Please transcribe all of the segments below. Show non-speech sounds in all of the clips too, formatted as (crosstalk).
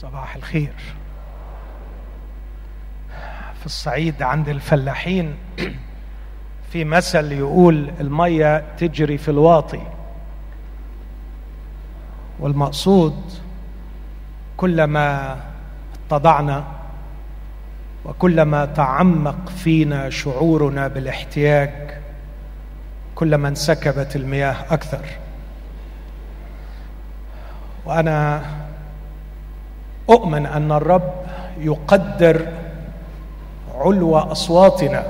صباح الخير. في الصعيد عند الفلاحين في مثل يقول المية تجري في الواطي. والمقصود كلما اتضعنا وكلما تعمق فينا شعورنا بالاحتياج كلما انسكبت المياه أكثر. وأنا أؤمن أن الرب يقدر علو أصواتنا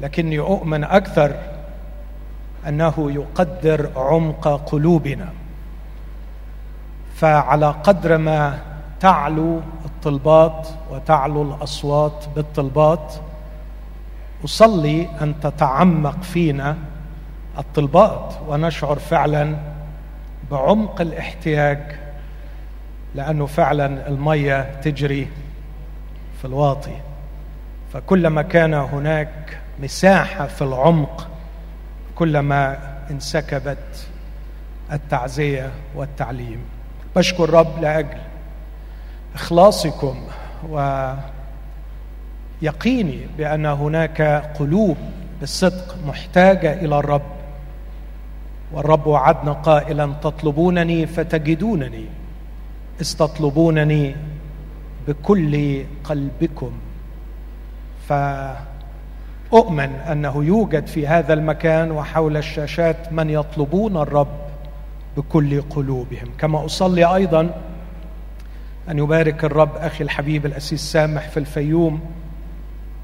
لكني أؤمن أكثر أنه يقدر عمق قلوبنا. فعلى قدر ما تعلو الطلبات وتعلو الأصوات بالطلبات أصلي أن تتعمق فينا الطلبات ونشعر فعلا بعمق الاحتياج لأنه فعلا المية تجري في الواطي. فكلما كان هناك مساحة في العمق كلما انسكبت التعزية والتعليم. بشكر الرب لأجل إخلاصكم ويقيني بأن هناك قلوب بالصدق محتاجة إلى الرب. والرب وعدنا قائلا تطلبونني فتجدونني. استطلبونني بكل قلبكم. فأؤمن أنه يوجد في هذا المكان وحول الشاشات من يطلبون الرب بكل قلوبهم. كما أصلي أيضا أن يبارك الرب أخي الحبيب الأسيس سامح في الفيوم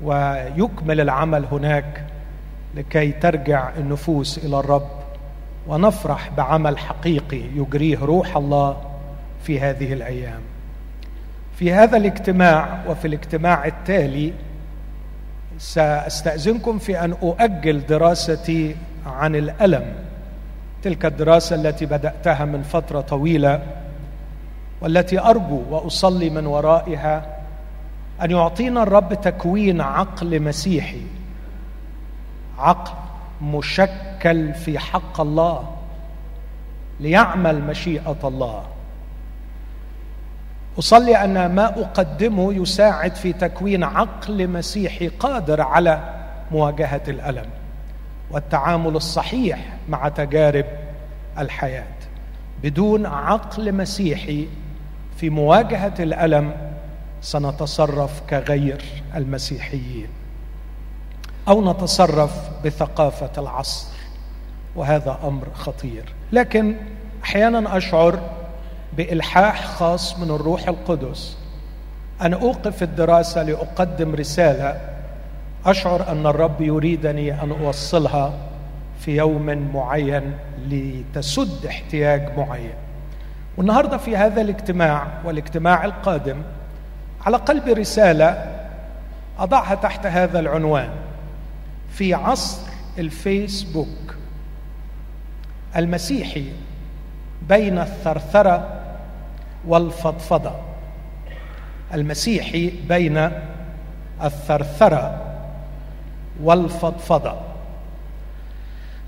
ويكمل العمل هناك لكي ترجع النفوس إلى الرب ونفرح بعمل حقيقي يجريه روح الله في هذه الأيام. في هذا الاجتماع وفي الاجتماع التالي سأستأذنكم في أن أؤجل دراستي عن الألم. تلك الدراسة التي بدأتها من فترة طويلة والتي أرجو وأصلي من ورائها أن يعطينا الرب تكوين عقل مسيحي عقل مشكل في حق الله ليعمل مشيئة الله. أصلي أن ما أقدمه يساعد في تكوين عقل مسيحي قادر على مواجهة الألم والتعامل الصحيح مع تجارب الحياة بدون عقل مسيحي في مواجهة الألم سنتصرف كغير المسيحيين أو نتصرف بثقافة العصر وهذا أمر خطير. لكن أحيانا أشعر بإلحاح خاص من الروح القدس. أن أوقف الدراسة لأقدم رسالة. أشعر أن الرب يريدني أن أوصلها في يوم معين لتسد احتياج معين. والنهاردة في هذا الاجتماع والاجتماع القادم على قلبي رسالة أضعها تحت هذا العنوان. في عصر الفيسبوك. المسيحي بين الثرثرة والفضفضة المسيحي بين الثرثرة والفضفضة.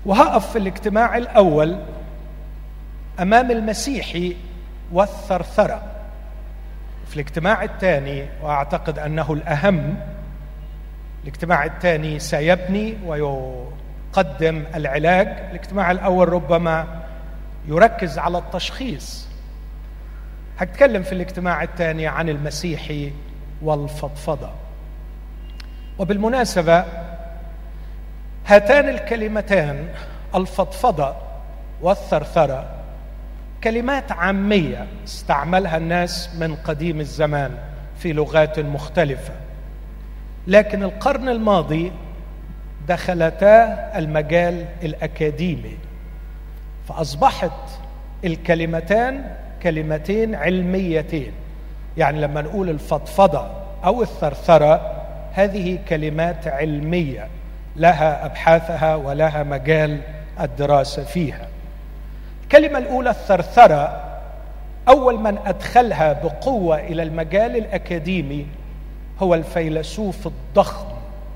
وهقف في الاجتماع الأول أمام المسيحي والثرثرة. في الاجتماع الثاني وأعتقد أنه الأهم الاجتماع الثاني سيبني ويقدم العلاج. الاجتماع الأول ربما يركز على التشخيص هتكلم في الاجتماع الثاني عن المسيحي والفضفضة. وبالمناسبة هاتان الكلمتان الفضفضة والثرثرة كلمات عامية استعملها الناس من قديم الزمان في لغات مختلفة. لكن القرن الماضي دخلتا المجال الأكاديمي فأصبحت الكلمتان كلمتين علميتين. يعني لما نقول الفضفضة أو الثرثرة هذه كلمات علمية لها أبحاثها ولها مجال الدراسة فيها. الكلمة الأولى الثرثرة أول من أدخلها بقوة إلى المجال الأكاديمي هو الفيلسوف الضخم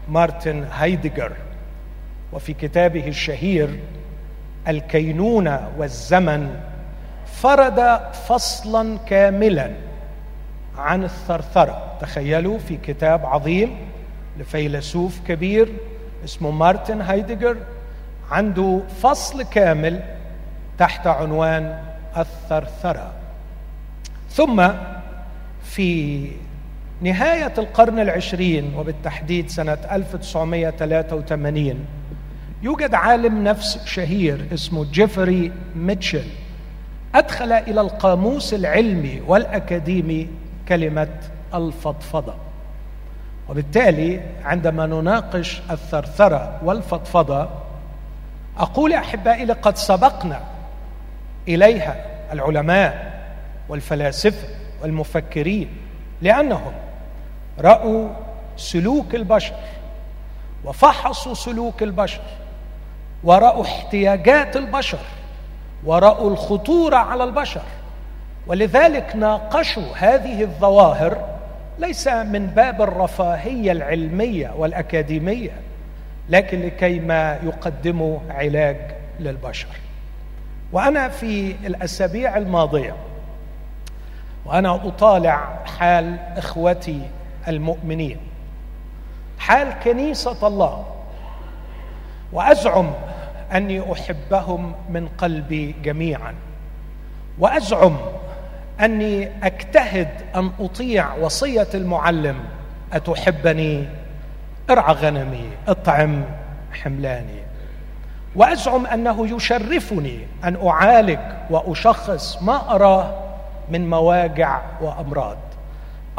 مارتن هايدجر وفي كتابه الشهير الكينونة والزمن فرد فصلا كاملا عن الثرثرة. تخيلوا في كتاب عظيم لفيلسوف كبير اسمه مارتن هايدجر عنده فصل كامل تحت عنوان الثرثرة. ثم في نهاية القرن العشرين وبالتحديد سنة 1983 يوجد عالم نفس شهير اسمه جيفري ميتشل. أدخل إلى القاموس العلمي والأكاديمي كلمة الفضفضة. وبالتالي عندما نناقش الثرثرة والفضفضة أقول أحبائي لقد سبقنا إليها العلماء والفلاسفة والمفكرين لأنهم رأوا سلوك البشر وفحصوا سلوك البشر ورأوا احتياجات البشر ورأوا الخطورة على البشر. ولذلك ناقشوا هذه الظواهر ليس من باب الرفاهية العلمية والأكاديمية لكن لكي ما يقدموا علاج للبشر. وأنا في الأسابيع الماضية وأنا أطالع حال إخوتي المؤمنين حال كنيسة الله وأزعم أني أحبهم من قلبي جميعا. وأزعم أني أجتهد أن أطيع وصية المعلم. أتحبني؟ ارعى غنمي اطعم حملاني. وأزعم أنه يشرفني أن أعالج وأشخص ما اراه من مواجع وأمراض.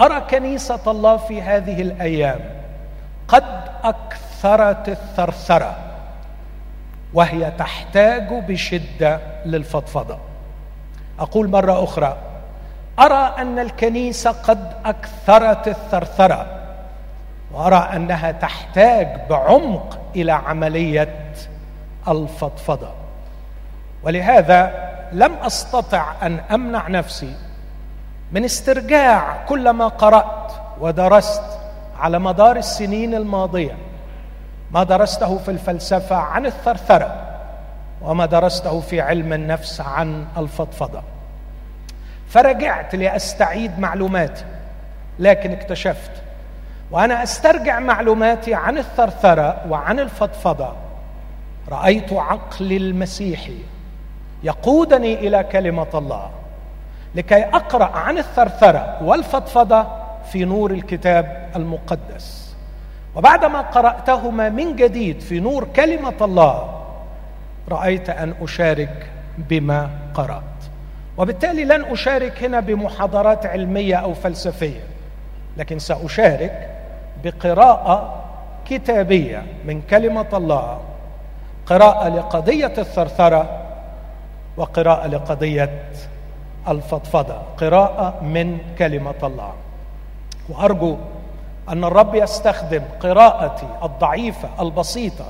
أرى كنيسة الله في هذه الأيام قد أكثرت الثرثرة. وهي تحتاج بشدة للفضفضة. أقول مرة أخرى أرى أن الكنيسة قد أكثرت الثرثرة وأرى أنها تحتاج بعمق إلى عملية الفضفضة. ولهذا لم أستطع أن أمنع نفسي من استرجاع كل ما قرأت ودرست على مدار السنين الماضية ما درسته في الفلسفة عن الثرثرة وما درسته في علم النفس عن الفضفضة. فرجعت لأستعيد معلوماتي لكن اكتشفت وأنا أسترجع معلوماتي عن الثرثرة وعن الفضفضة. رأيت عقلي المسيحي يقودني إلى كلمة الله لكي أقرأ عن الثرثرة والفضفضة في نور الكتاب المقدس. وبعدما قرأتهما من جديد في نور كلمة الله رأيت أن أشارك بما قرأت. وبالتالي لن أشارك هنا بمحاضرات علمية أو فلسفية لكن سأشارك بقراءة كتابية من كلمة الله قراءة لقضية الثرثرة وقراءة لقضية الفضفضة قراءة من كلمة الله. وأرجو أن الرب يستخدم قراءتي الضعيفة البسيطة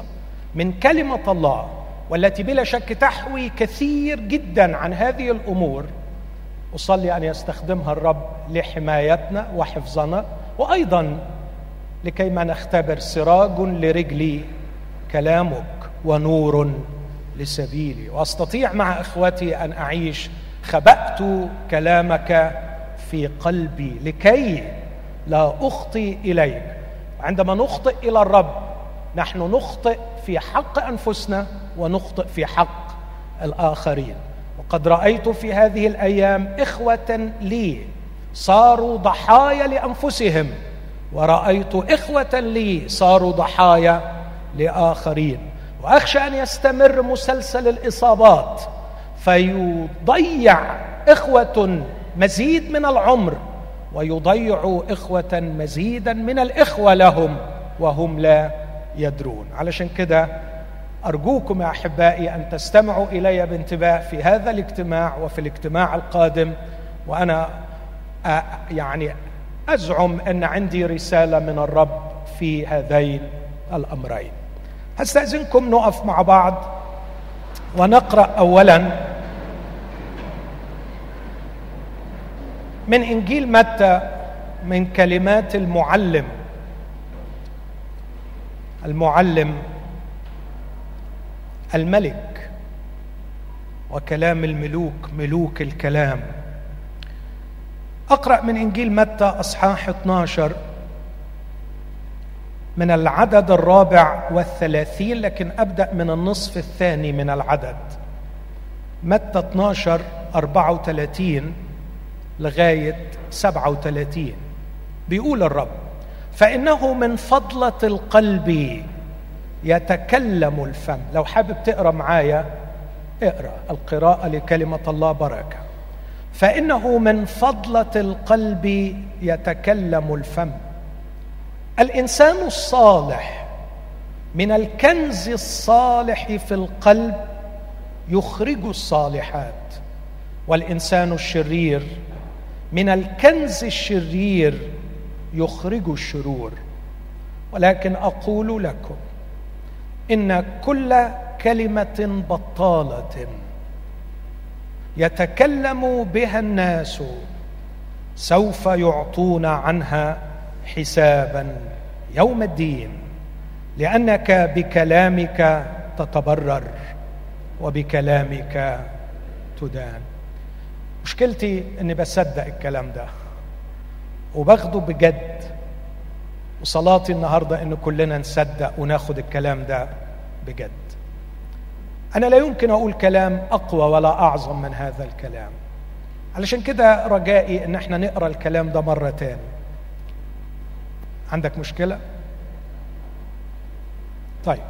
من كلمة الله والتي بلا شك تحوي كثير جدا عن هذه الأمور. أصلي أن يستخدمها الرب لحمايتنا وحفظنا وأيضا لكي ما نختبر سراج لرجلي كلامك ونور لسبيلي. وأستطيع مع إخوتي أن أعيش خبأت كلامك في قلبي لكي لا اخطي إليك. عندما نخطئ إلى الرب نحن نخطئ في حق أنفسنا ونخطئ في حق الآخرين. وقد رأيت في هذه الأيام إخوة لي صاروا ضحايا لأنفسهم ورأيت إخوة لي صاروا ضحايا لآخرين. وأخشى أن يستمر مسلسل الإصابات فيضيع إخوة مزيد من العمر ويضيع إخوة مزيدا من الإخوة لهم وهم لا يدرون. علشان كده أرجوكم يا أحبائي أن تستمعوا إلي بانتباه في هذا الاجتماع وفي الاجتماع القادم وأنا يعني أزعم أن عندي رسالة من الرب في هذين الأمرين. استاذنكم نقف مع بعض ونقرأ اولا من إنجيل متى؟ من كلمات المعلم. المعلم الملك وكلام الملوك ملوك الكلام. أقرأ من إنجيل متى؟ أصحاح 12 من العدد الرابع والثلاثين لكن أبدأ من النصف الثاني من العدد. متى 12 34 لغاية 37 بيقول الرب فإنه من فضلة القلب يتكلم الفم. لو حابب تقرأ معايا اقرأ القراءة لكلمة الله بركة. فإنه من فضلة القلب يتكلم الفم. الإنسان الصالح من الكنز الصالح في القلب يخرج الصالحات والإنسان الشرير من الكنز الشرير يخرج الشرور. ولكن أقول لكم إن كل كلمة بطالة يتكلم بها الناس سوف يعطون عنها حسابا يوم الدين لأنك بكلامك تتبرر وبكلامك تدان. مشكلتي إني بصدق الكلام ده وباخده بجد. وصلاتي النهارده ان كلنا نصدق وناخد الكلام ده بجد. أنا لا يمكن أقول كلام أقوى ولا أعظم من هذا الكلام. علشان كده رجائي إن إحنا نقرأ الكلام ده مره تاني عندك مشكلة؟ طيب.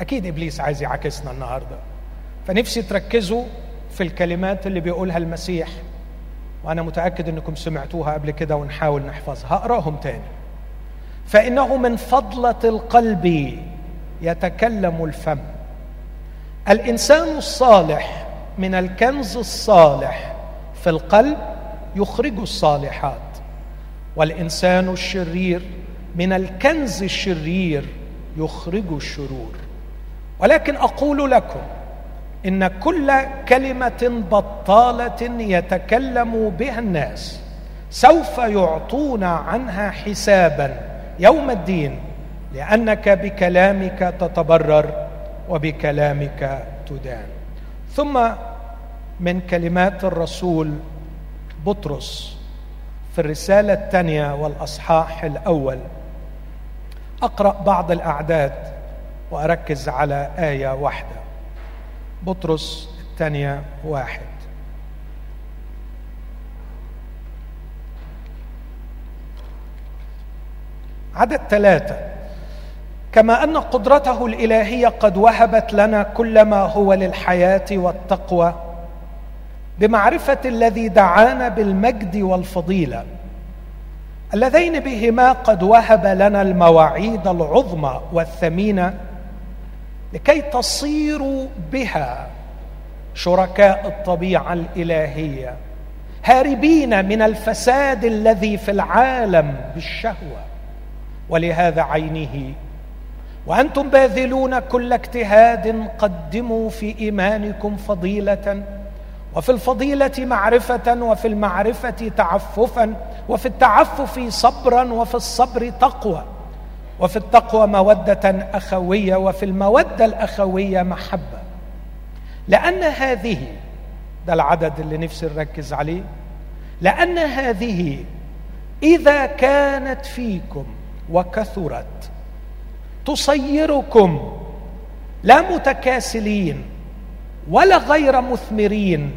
أكيد إبليس عايز يعاكسنا النهارده. فنفسي تركزوا في الكلمات اللي بيقولها المسيح. وأنا متأكد إنكم سمعتوها قبل كده ونحاول نحفظها. هقراهم تاني. فإنه من فضلة القلب يتكلم الفم. الإنسان الصالح من الكنز الصالح في القلب يخرج الصالحات. والإنسان الشرير من الكنز الشرير يخرج الشرور. ولكن أقول لكم إن كل كلمة بطالة يتكلم بها الناس سوف يعطون عنها حسابا. يوم الدين لأنك بكلامك تتبرر وبكلامك تدان. ثم من كلمات الرسول بطرس في الرسالة الثانية والأصحاح الأول أقرأ بعض الأعداد وأركز على آية واحدة. بطرس الثانية واحد. عدد ثلاثة. كما أن قدرته الإلهية قد وهبت لنا كل ما هو للحياة والتقوى بمعرفة الذي دعانا بالمجد والفضيلة. اللذين بهما قد وهب لنا المواعيد العظمى والثمينة لكي تصيروا بها شركاء الطبيعة الإلهية هاربين من الفساد الذي في العالم بالشهوة. ولهذا عينه وأنتم باذلون كل اجتهاد قدموا في إيمانكم فضيلة وفي الفضيلة معرفة وفي المعرفة تعففا وفي التعفف صبرا وفي الصبر تقوى. وفي التقوى مودة أخوية وفي المودة الأخوية محبة. لأن هذه ده العدد اللي نفسي نركز عليه لأن هذه إذا كانت فيكم وكثرت تصيركم لا متكاسلين ولا غير مثمرين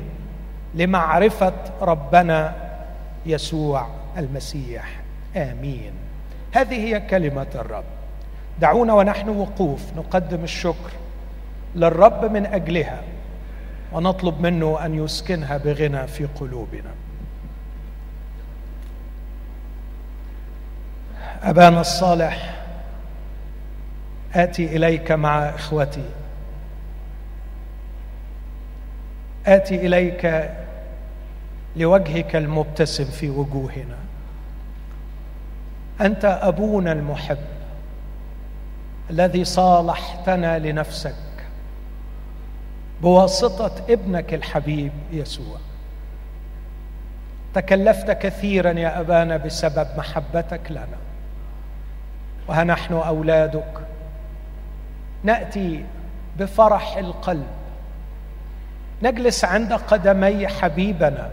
لمعرفة ربنا يسوع المسيح. آمين. هذه هي كلمة الرب. دعونا ونحن وقوف نقدم الشكر للرب من أجلها ونطلب منه أن يسكنها بغنى في قلوبنا. أبانا الصالح آتي إليك مع إخوتي. آتي إليك لوجهك المبتسم في وجوهنا. أنت أبونا المحب الذي صالحتنا لنفسك بواسطة ابنك الحبيب يسوع. تكلفت كثيرا يا أبانا بسبب محبتك لنا وها نحن أولادك. نأتي بفرح القلب. نجلس عند قدمي حبيبنا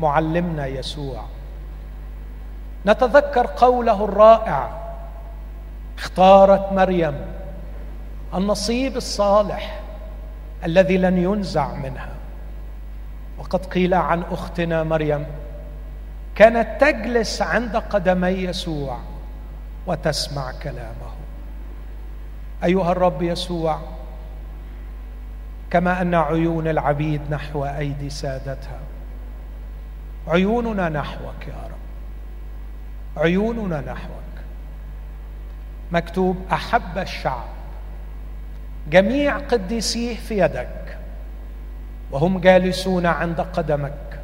معلمنا يسوع. نتذكر قوله الرائع اختارت مريم النصيب الصالح الذي لن ينزع منها. وقد قيل عن أختنا مريم كانت تجلس عند قدمي يسوع وتسمع كلامه. أيها الرب يسوع كما أن عيون العبيد نحو أيدي سادتها عيوننا نحوك يا رب. عيوننا نحوك. مكتوب أحب الشعب. جميع قديسيه في يدك. وهم جالسون عند قدمك.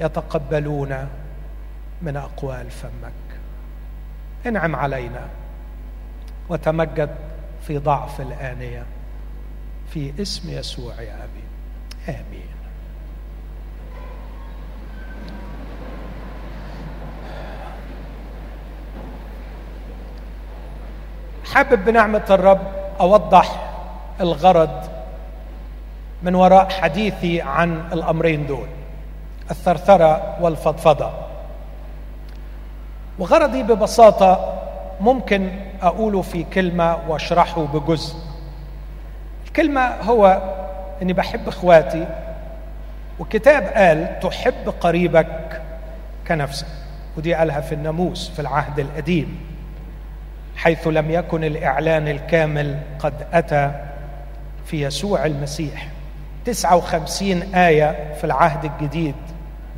يتقبلون من أقوال فمك. انعم علينا. وتمجد في ضعف الآنية. في اسم يسوع يا أبي. آمين. حابب بنعمة الرب أوضح الغرض من وراء حديثي عن الأمرين دول الثرثرة والفضفضة. وغرضي ببساطة ممكن أقوله في كلمة وأشرحه بجزء. الكلمة هو إني بحب إخواتي والكتاب قال تحب قريبك كنفسك ودي قالها في الناموس في العهد القديم. حيث لم يكن الإعلان الكامل قد أتى في يسوع المسيح. تسعة وخمسين آية في العهد الجديد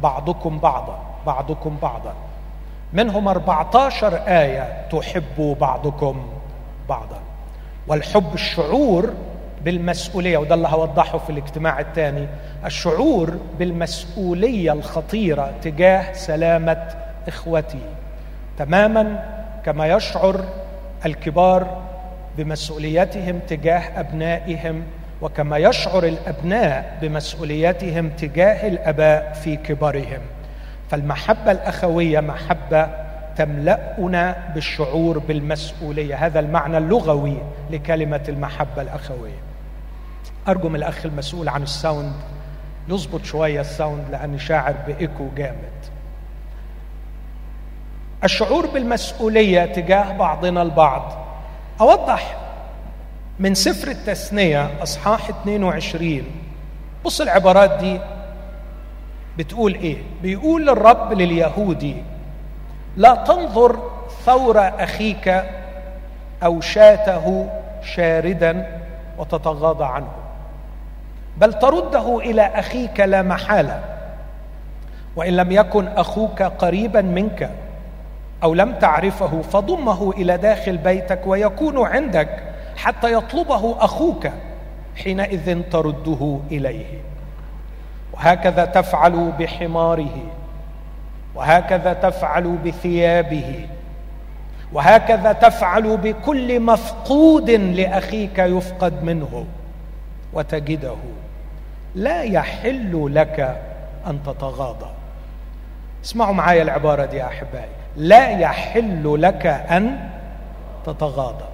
بعضكم بعضا بعضكم بعضا. منهم 14 آية تحبوا بعضكم بعضا. والحب الشعور بالمسؤولية وده اللي هوضحه في الاجتماع الثاني الشعور بالمسؤولية الخطيرة تجاه سلامة إخوتي. تماما كما يشعر الكبار بمسؤوليتهم تجاه أبنائهم وكما يشعر الأبناء بمسؤوليتهم تجاه الآباء في كبرهم. فالمحبة الأخوية محبة تملأنا بالشعور بالمسؤولية. هذا المعنى اللغوي لكلمة المحبة الأخوية. أرجو من الأخ المسؤول عن ال sound يظبط شوية ال sound لاني شاعر بإيكو جامد. الشعور بالمسؤولية تجاه بعضنا البعض. أوضح من سفر التثنية أصحاح 22 بص العبارات دي. بتقول إيه؟ بيقول الرب لليهودي لا تنظر ثور أخيك أو شاته شاردا وتتغاضى عنه بل ترده إلى أخيك لا محالة وإن لم يكن أخوك قريبا منك. أو لم تعرفه فضمه إلى داخل بيتك ويكون عندك حتى يطلبه أخوك حينئذ ترده إليه. وهكذا تفعل بحماره وهكذا تفعل بثيابه وهكذا تفعل بكل مفقود لأخيك يفقد منه وتجده. لا يحل لك أن تتغاضى. اسمعوا معايا العبارة دي يا أحبائي. لا يحل لك أن تتغاضى.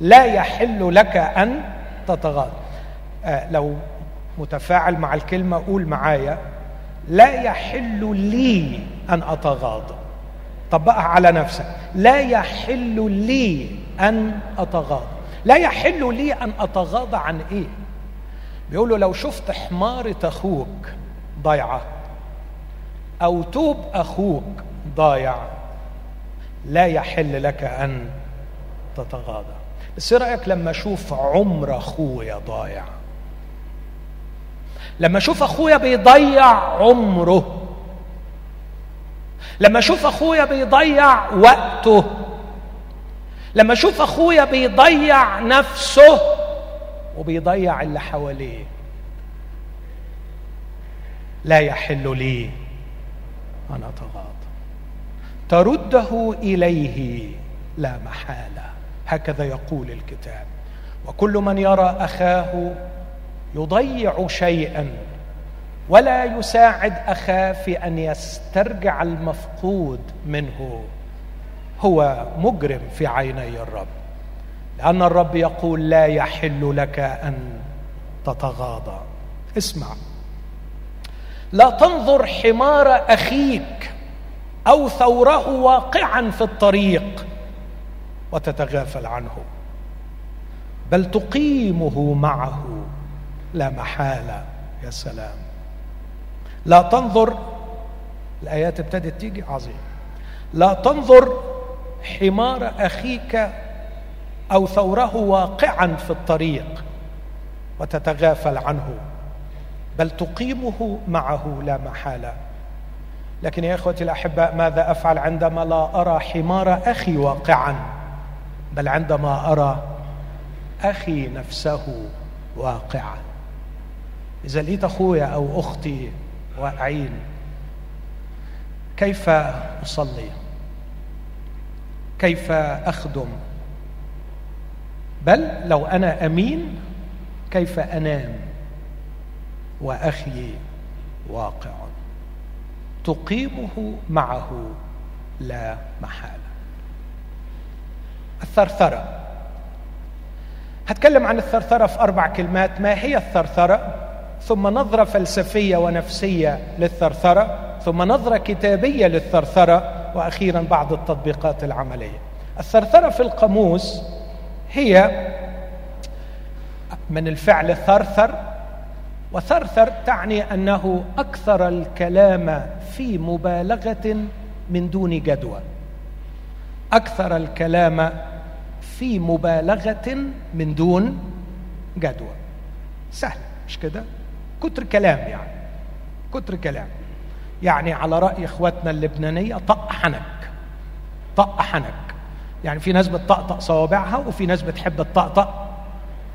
لا يحل لك أن تتغاضى. آه لو متفاعل مع الكلمة قول معايا. لا يحل لي أن أتغاضى. طبقها على نفسك. لا يحل لي أن أتغاضى. لا يحل لي أن أتغاضى عن إيه؟ بيقولوا لو شفت حمارة أخوك ضايعة أو توب أخوك ضايع لا يحل لك أن تتغاضى. بس إيه رأيك لما أشوف عمر أخويا ضايع؟ لما أشوف أخويا بيضيع عمره. لما أشوف أخويا بيضيع وقته. لما أشوف أخويا بيضيع نفسه وبيضيع اللي حواليه. لا يحل لي أن أتغاضى. ترده إليه لا محالة. هكذا يقول الكتاب. وكل من يرى أخاه يضيع شيئا ولا يساعد أخاه في أن يسترجع المفقود منه. هو مجرم في عيني الرب. لأن الرب يقول لا يحل لك أن تتغاضى. اسمع. لا تنظر حمار أخيك. أو ثوره واقعا في الطريق وتتغافل عنه. بل تقيمه معه. لا محاله يا سلام. لا تنظر الآيات ابتدت تيجي؟ عظيم. لا تنظر حمار أخيك أو ثوره واقعا في الطريق وتتغافل عنه. بل تقيمه معه. لا محاله لكن يا إخوتي الأحباء ماذا أفعل عندما لا أرى حمار أخي واقعا؟ بل عندما أرى أخي نفسه واقعا. إذا لقيت أخويا أو أختي واقعين كيف أصلي؟ كيف أخدم؟ بل لو أنا أمين كيف أنام وأخي واقع تقيمه معه لا محالة. الثرثرة. هتكلم عن الثرثرة في أربع كلمات. ما هي الثرثرة؟ ثم نظرة فلسفية ونفسية للثرثرة. ثم نظرة كتابية للثرثرة. وأخيرا بعض التطبيقات العملية. الثرثرة في القاموس هي من الفعل ثرثر وثرثر تعني أنه أكثر الكلام في مبالغة من دون جدوى. أكثر الكلام في مبالغة من دون جدوى. سهل مش كده؟ كتر كلام يعني كتر كلام. يعني على رأي إخواتنا اللبنانية طق حنك طق حنك. يعني في ناس بتطقطق صوابعها وفي ناس بتحب تطقطق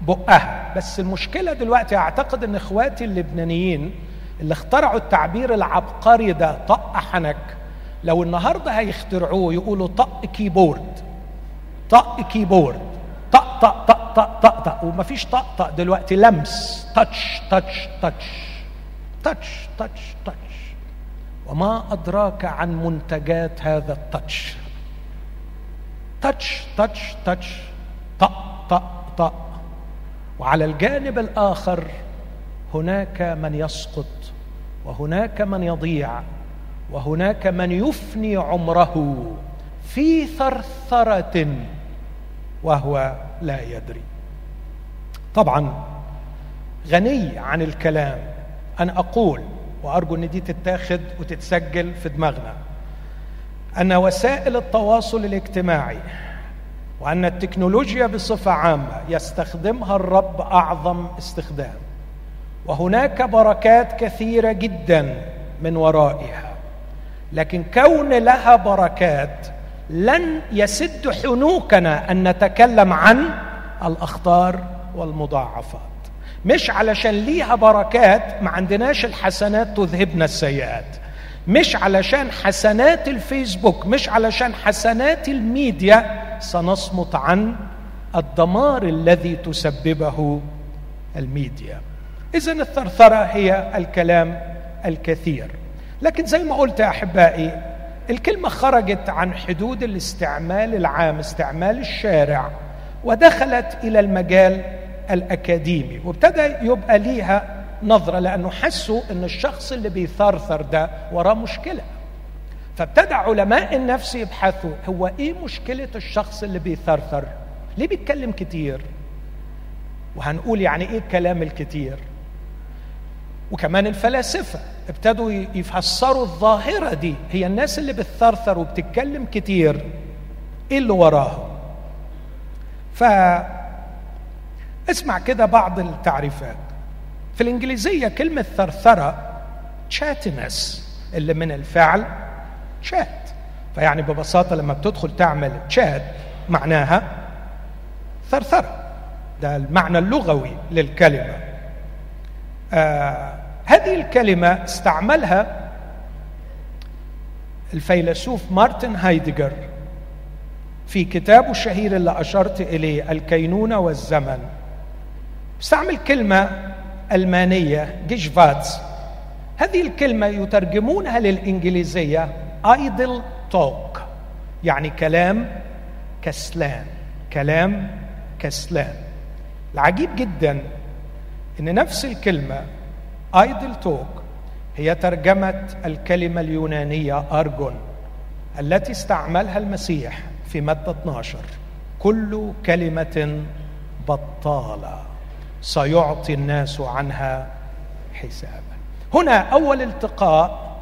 بقها. بس المشكلة دلوقتي أعتقد إن إخواتي اللبنانيين اللي اخترعوا التعبير العبقري ده طق حنك لو النهارده هيخترعوه يقولوا طق keyboard. طق keyboard. طق طق طق طق طق طق. ومفيش طق طق. دلوقتي لمس. touch touch touch touch touch touch وما أدراك عن منتجات هذا ال touch touch touch touch طق طق طق. وعلى الجانب الآخر هناك من يسقط وهناك من يضيع وهناك من يفني عمره في ثرثرة وهو لا يدري. طبعا غني عن الكلام. ان أقول وأرجو إن دي تتاخد وتتسجل في دماغنا أن وسائل التواصل الاجتماعي وأن التكنولوجيا بصفة عامة يستخدمها الرب أعظم استخدام. وهناك بركات كثيرة جدا من ورائها. لكن كون لها بركات لن يسد حنوكنا أن نتكلم عن الأخطار والمضاعفات. مش علشان ليها بركات ما عندناش الحسنات تذهبنا السيئات. مش علشان حسنات الفيسبوك مش علشان حسنات الميديا سنصمت عن الدمار الذي تسببه الميديا. اذا الثرثرة هي الكلام الكثير. لكن زي ما قلت يا أحبائي الكلمة خرجت عن حدود الاستعمال العام استعمال الشارع ودخلت إلى المجال الأكاديمي. وابتدى يبقى ليها نظرة لأنه حسوا إن الشخص اللي بيثرثر ده وراه مشكلة. فابتدى علماء النفس يبحثوا هو إيه مشكلة الشخص اللي بيثرثر؟ ليه بيتكلم كتير؟ وهنقول يعني إيه الكلام الكتير؟ وكمان الفلاسفة ابتدوا يفسروا الظاهرة دي هي الناس اللي بتثرثر وبتتكلم كتير إيه اللي وراها؟ ف اسمع كده بعض التعريفات. في الإنجليزية كلمة ثرثرة تشاتنس اللي من الفعل شات فيعني ببساطة لما بتدخل تعمل تشات معناها ثرثرة. ده المعنى اللغوي للكلمة. آه هذه الكلمة استعملها الفيلسوف مارتن هايدجر في كتابه الشهير اللي أشرت إليه الكينونة والزمن. استعمل كلمة ألمانية جيشفاتس. هذه الكلمة يترجمونها للإنجليزية ايدل توك يعني كلام كسلان. كلام كسلان. العجيب جدا إن نفس الكلمة ايدل توك هي ترجمة الكلمة اليونانية أرجون التي استعملها المسيح في متى 12 كل كلمة بطالة. سيعطي الناس عنها حسابا. هنا أول التقاء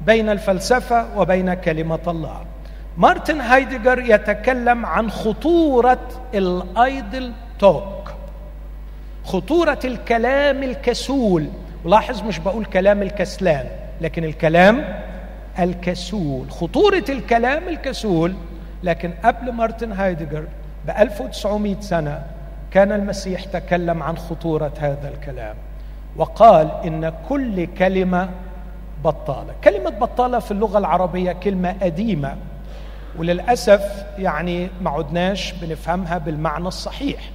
بين الفلسفة وبين كلمة الله. مارتن هايدجر يتكلم عن خطورة الأيدل توك. خطورة الكلام الكسول. لاحظ مش بقول كلام الكسلان لكن الكلام الكسول. خطورة الكلام الكسول لكن قبل مارتن هايدجر ب 1900 سنة كان المسيح تكلم عن خطورة هذا الكلام. وقال إن كل كلمة بطالة. كلمة بطالة في اللغة العربية كلمة قديمه وللأسف يعني ما عدناش بنفهمها بالمعنى الصحيح.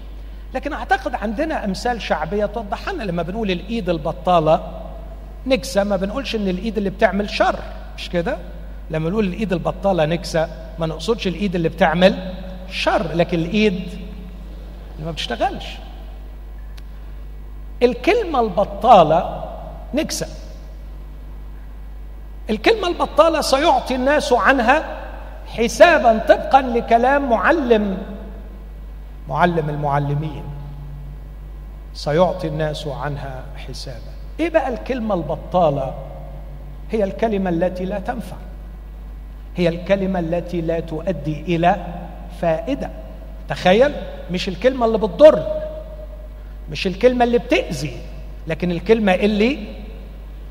لكن أعتقد عندنا أمثال شعبية توضح لنا لما بنقول الإيد البطالة نكسة ما بنقولش إن الإيد اللي بتعمل شر مش كده؟ لما نقول الإيد البطالة نكسة ما نقصدش الإيد اللي بتعمل شر لكن الإيد اللي ما بتشتغلش. الكلمة البطالة نكسة. الكلمة البطالة سيعطي الناس عنها حسابا طبقا لكلام معلم معلم المعلمين. سيعطي الناس عنها حسابا. إيه بقى الكلمة البطالة؟ هي الكلمة التي لا تنفع. هي الكلمة التي لا تؤدي إلى فائدة. تخيل مش الكلمة اللي بتضر مش الكلمة اللي بتأذي لكن الكلمة اللي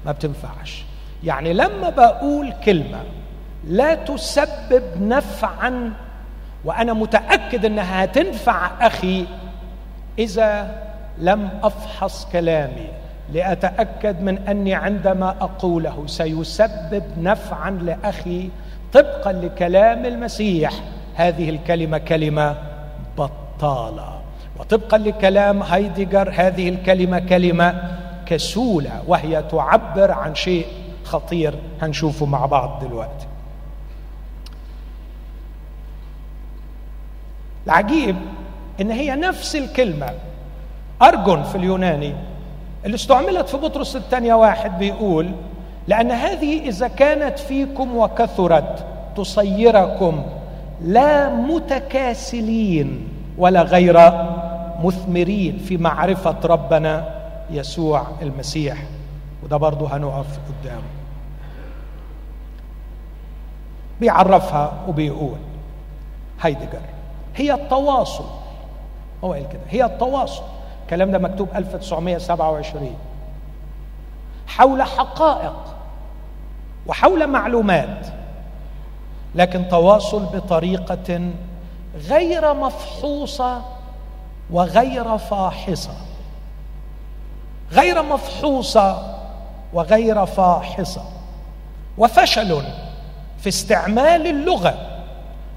ما بتنفعش. يعني لما بقول كلمة لا تسبب نفعا وأنا متأكد إنها هتنفع أخي إذا لم أفحص كلامي لأتأكد من أني عندما أقوله سيسبب نفعا لأخي طبقا لكلام المسيح. هذه الكلمة كلمة بطالة وطبقا لكلام هايدجر هذه الكلمة كلمة كسولة وهي تعبر عن شيء خطير هنشوفه مع بعض دلوقتي. العجيب إن هي نفس الكلمة. أرجون في اليوناني اللي استعملت في بطرس الثانية واحد بيقول لأن هذه إذا كانت فيكم وكثرت تصيركم لا متكاسلين ولا غير مثمرين في معرفة ربنا يسوع المسيح. وده برضه هنقف قدامه. بيعرفها وبيقول. هايدجر هي التواصل. هو قال كده. هي التواصل. الكلام ده مكتوب 1927 حول حقائق وحول معلومات. لكن تواصل بطريقة غير مفحوصة وغير فاحصة. غير مفحوصة وغير فاحصة. وفشل. في استعمال اللغة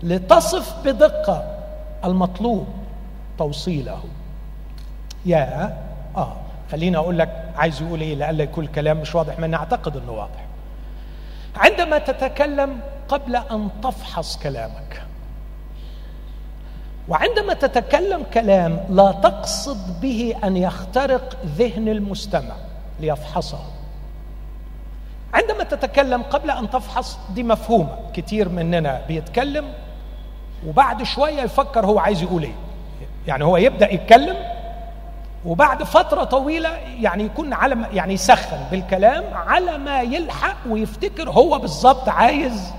لتصف بدقة المطلوب توصيله. يا آه. خليني أقول لك عايز يقول إيه لألا يكون الكلام مش واضح من أعتقد إنه واضح. عندما تتكلم قبل أن تفحص كلامك وعندما تتكلم كلام لا تقصد به أن يخترق ذهن المستمع ليفحصه. تتكلم قبل أن تفحص دي مفهومة. كتير مننا بيتكلم وبعد شوية يفكر هو عايز يقول إيه. يعني هو يبدأ يتكلم وبعد فترة طويلة يعني يكون على يعني يسخن بالكلام على ما يلحق ويفتكر هو بالظبط عايز.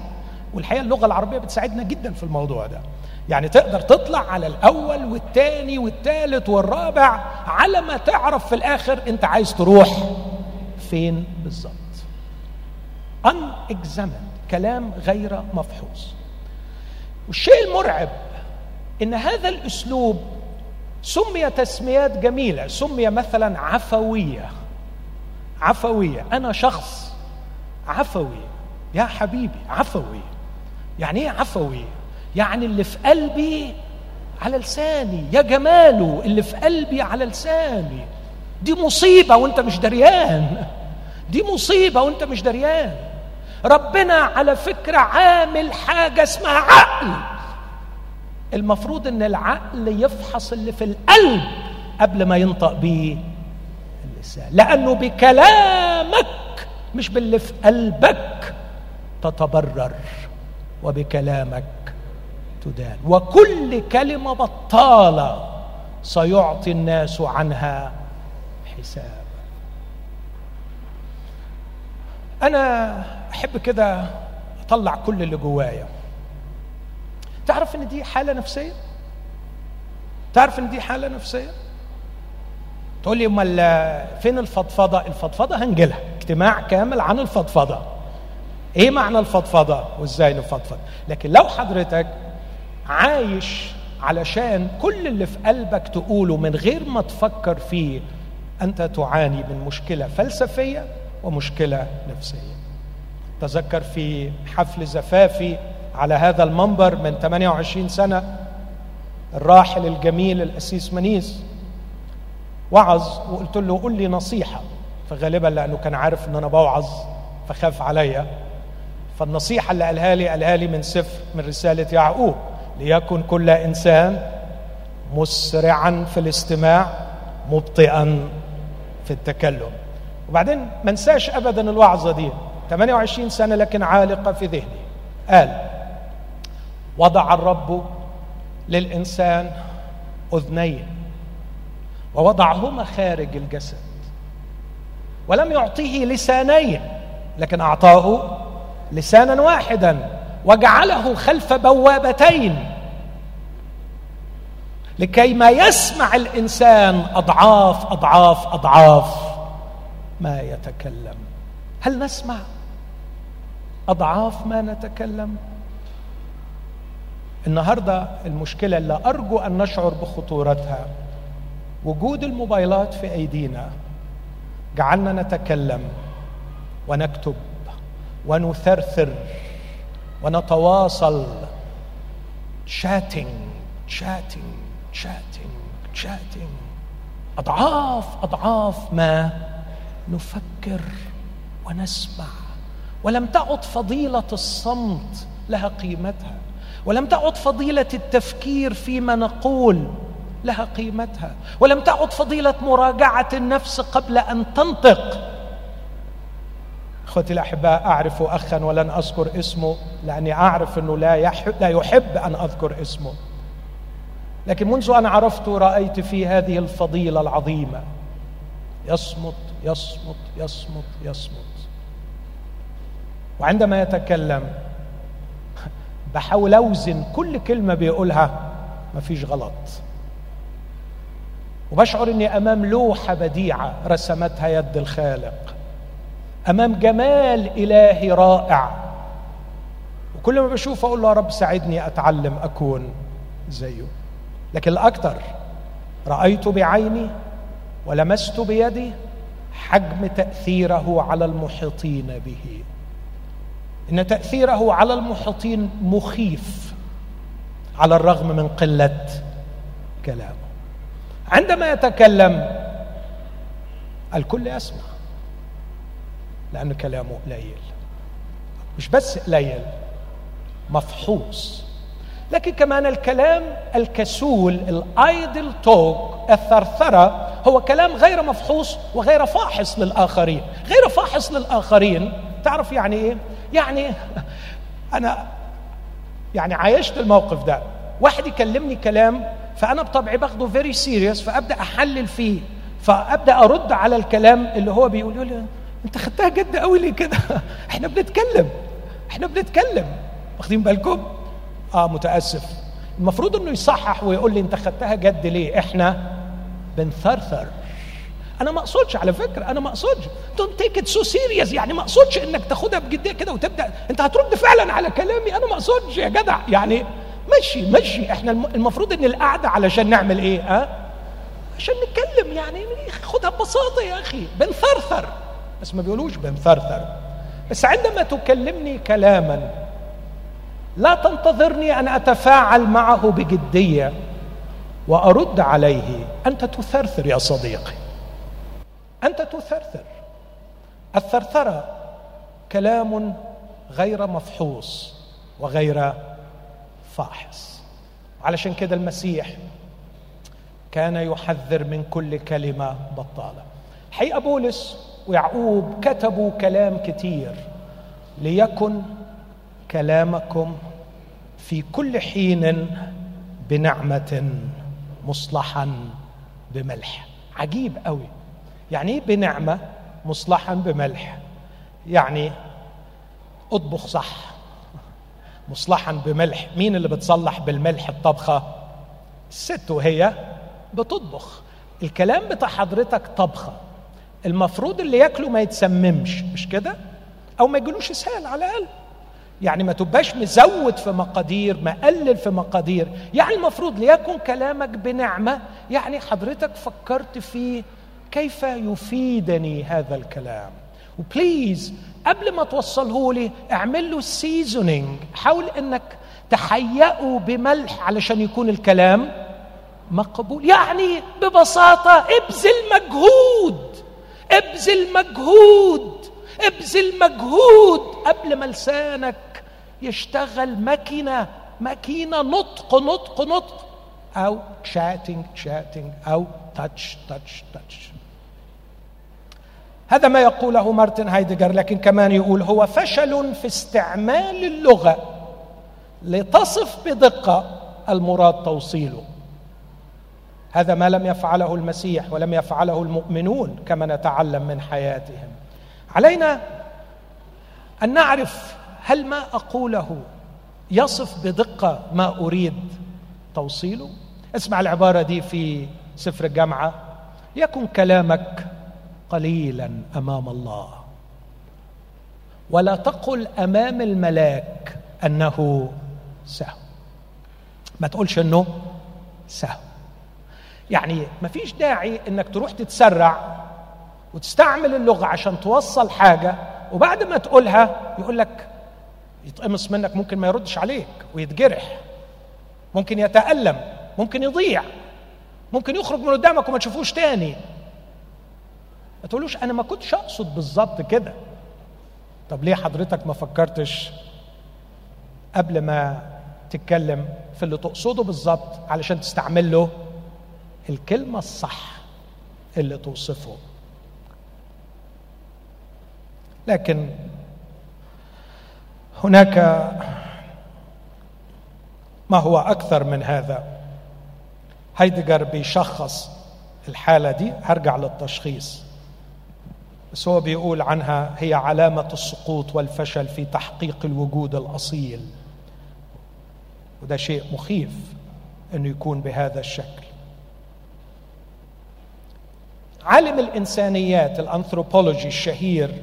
والحقيقة اللغة العربية بتساعدنا جدا في الموضوع ده. يعني تقدر تطلع على الأول والثاني والثالث والرابع على ما تعرف في الآخر أنت عايز تروح فين بالظبط. Unexamined. كلام غير مفحوص. والشيء المرعب إن هذا الأسلوب سمي تسميات جميلة سمي مثلا عفوية. عفوية. أنا شخص عفوي. يا حبيبي عفوي. يعني إيه عفوي؟ يعني اللي في قلبي على لساني. يا جماله اللي في قلبي على لساني. دي مصيبة وأنت مش دريان. دي مصيبة وأنت مش دريان. ربنا على فكرة عامل حاجة اسمها عقل. المفروض إن العقل يفحص اللي في القلب قبل ما ينطق به اللسان. لأنه بكلامك مش باللي في قلبك تتبرر وبكلامك تدان. وكل كلمة بطالة سيعطي الناس عنها حساب. أنا أحب كده أطلع كل اللي جوايا. تعرف إن دي حالة نفسية؟ تعرف إن دي حالة نفسية؟ تقول لي أمال فين الفضفضة؟ الفضفضة هنجيلها. اجتماع كامل عن الفضفضة. إيه معنى الفضفضة وإزاي نفضفض؟ لكن لو حضرتك عايش علشان كل اللي في قلبك تقوله من غير ما تفكر فيه أنت تعاني من مشكلة فلسفية ومشكلة نفسية. تذكر في حفل زفافي على هذا المنبر من 28 سنة الراحل الجميل الأسيس منيس وعظ وقلت له قل لي نصيحة. فغالبا لأنه كان عارف إن أنا بوعظ فخاف عليا. فالنصيحة اللي قالها لي قالها لي من سفر من رسالة يعقوب ليكن كل إنسان مسرعا في الاستماع مبطئا في التكلم. وبعدين ما انساش ابدا الوعظة دي. 28 سنة لكن عالقة في ذهني. قال وضع الرب للإنسان أذنين ووضعهما خارج الجسد ولم يعطيه لسانين لكن أعطاه لسانا واحدا وجعله خلف بوابتين. لكي ما يسمع الإنسان أضعاف أضعاف أضعاف ما يتكلم. هل نسمع أضعاف ما نتكلم؟ النهارده المشكلة اللي أرجو أن نشعر بخطورتها. وجود الموبايلات في أيدينا جعلنا نتكلم ونكتب ونثرثر ونتواصل. شاتنج شاتنج شاتنج شاتنج أضعاف أضعاف ما نفكر ونسمع. ولم تعد فضيلة الصمت لها قيمتها. ولم تعد فضيلة التفكير فيما نقول لها قيمتها. ولم تعد فضيلة مراجعة النفس قبل أن تنطق. إخوتي الأحباء أعرف اخا ولن أذكر اسمه لأني أعرف أنه لا يحب لا يحب أن أذكر اسمه. لكن منذ أن عرفته رأيت في هذه الفضيلة العظيمة. يصمت يصمت يصمت يصمت. وعندما يتكلم بحاول اوزن كل كلمة بيقولها ما فيش غلط. وبشعر إني أمام لوحة بديعة رسمتها يد الخالق. أمام جمال إلهي رائع. وكل ما بشوف أقول له يا رب ساعدني أتعلم أكون زيه. لكن الأكثر رأيت بعيني ولمست بيدي حجم تأثيره على المحيطين به. إن تأثيره على المحيطين مخيف على الرغم من قلة كلامه. عندما يتكلم الكل يسمع لأن كلامه قليل. مش بس قليل مفحوص. لكن كمان الكلام الكسول ال idle talk الثرثرة هو كلام غير مفحوص وغير فاحص للآخرين. غير فاحص للآخرين تعرف يعني إيه؟ يعني (laughs) أنا يعني عايشت الموقف ده. واحد يكلمني كلام فأنا بطبعي باخده very serious فأبدأ أحلل فيه فأبدأ أرد على الكلام اللي هو بيقول لي أنت خدتها جد قوي ليه كده؟ (laughs) إحنا بنتكلم. إحنا بنتكلم. واخدين بالكم؟ آه متأسف. المفروض إنه يصحح ويقول لي أنت خدتها جد ليه؟ إحنا بنثرثر. أنا ما أقصدش على فكرة أنا ما أقصدش. don't take it so serious يعني ما أقصدش إنك تاخدها بجدية كده وتبدأ. أنت هترد فعلا على كلامي؟ أنا ما أقصدش يا جدع. يعني مشي مشي. إحنا المفروض إن القعدة علشان نعمل إيه؟ ها؟ أه؟ عشان نتكلم يعني. خدها ببساطة يا أخي. بنثرثر. بس ما بيقولوش بنثرثر. بس عندما تكلمني كلاما لا تنتظرني أن أتفاعل معه بجدية وأرد عليه أنت تثرثر يا صديقي. أنت تثرثر. الثرثرة كلام غير مفحوص وغير فاحص. علشان كده المسيح كان يحذر من كل كلمة بطالة. حقيقه بولس ويعقوب كتبوا كلام كتير ليكن كلامكم في كل حين بنعمة مصلحا بملح. عجيب قوي. يعني إيه بنعمة مصلحا بملح؟ يعني أطبخ صح. مصلحا بملح. مين اللي بتصلح بالملح الطبخة؟ الست وهي بتطبخ. الكلام بتاع حضرتك طبخة. المفروض اللي ياكله ما يتسممش. مش كده؟ أو ما يجيلوش اسهال على الأقل. يعني ما تبقاش مزود في مقادير مقلل في مقادير. يعني المفروض ليكن كلامك بنعمة. يعني حضرتك فكرت في كيف يفيدني هذا الكلام. و please قبل ما توصله لي اعمل له seasoning حاول إنك تحيئه بملح علشان يكون الكلام مقبول. يعني ببساطة ابذل مجهود. ابذل مجهود. ابذل مجهود قبل ما لسانك يشتغل ماكينة ماكينة نطق نطق نطق. أو chatting chatting أو تاتش تاتش تاتش هذا ما يقوله مارتن هايدجر لكن كمان يقول هو فشل في استعمال اللغة لتصف بدقة المراد توصيله. هذا ما لم يفعله المسيح ولم يفعله المؤمنون كما نتعلم من حياتهم. علينا أن نعرف هل ما أقوله يصف بدقة ما أريد؟ توصيله؟ اسمع العبارة دي في سفر الجامعة. يكن كلامك قليلا أمام الله. ولا تقل أمام الملاك أنه سهو. ما تقولش إنه سهو. يعني ما فيش داعي إنك تروح تتسرع وتستعمل اللغة عشان توصل حاجة وبعد ما تقولها يقول لك يتقمص منك ممكن ما يردش عليك ويتجرح. ممكن يتألم ممكن يضيع ممكن يخرج من قدامك وما تشوفوش تاني. ما تقولوش أنا ما كنتش أقصد بالظبط كده. طب ليه حضرتك ما فكرتش قبل ما تتكلم في اللي تقصده بالظبط علشان تستعمل له الكلمة الصح اللي توصفه؟ لكن هناك ما هو أكثر من هذا؟ هايدجر بيشخص الحالة دي هرجع للتشخيص. بس هو بيقول عنها هي علامة السقوط والفشل في تحقيق الوجود الأصيل. وده شيء مخيف إنه يكون بهذا الشكل. عالم الإنسانيات الأنثروبولوجي الشهير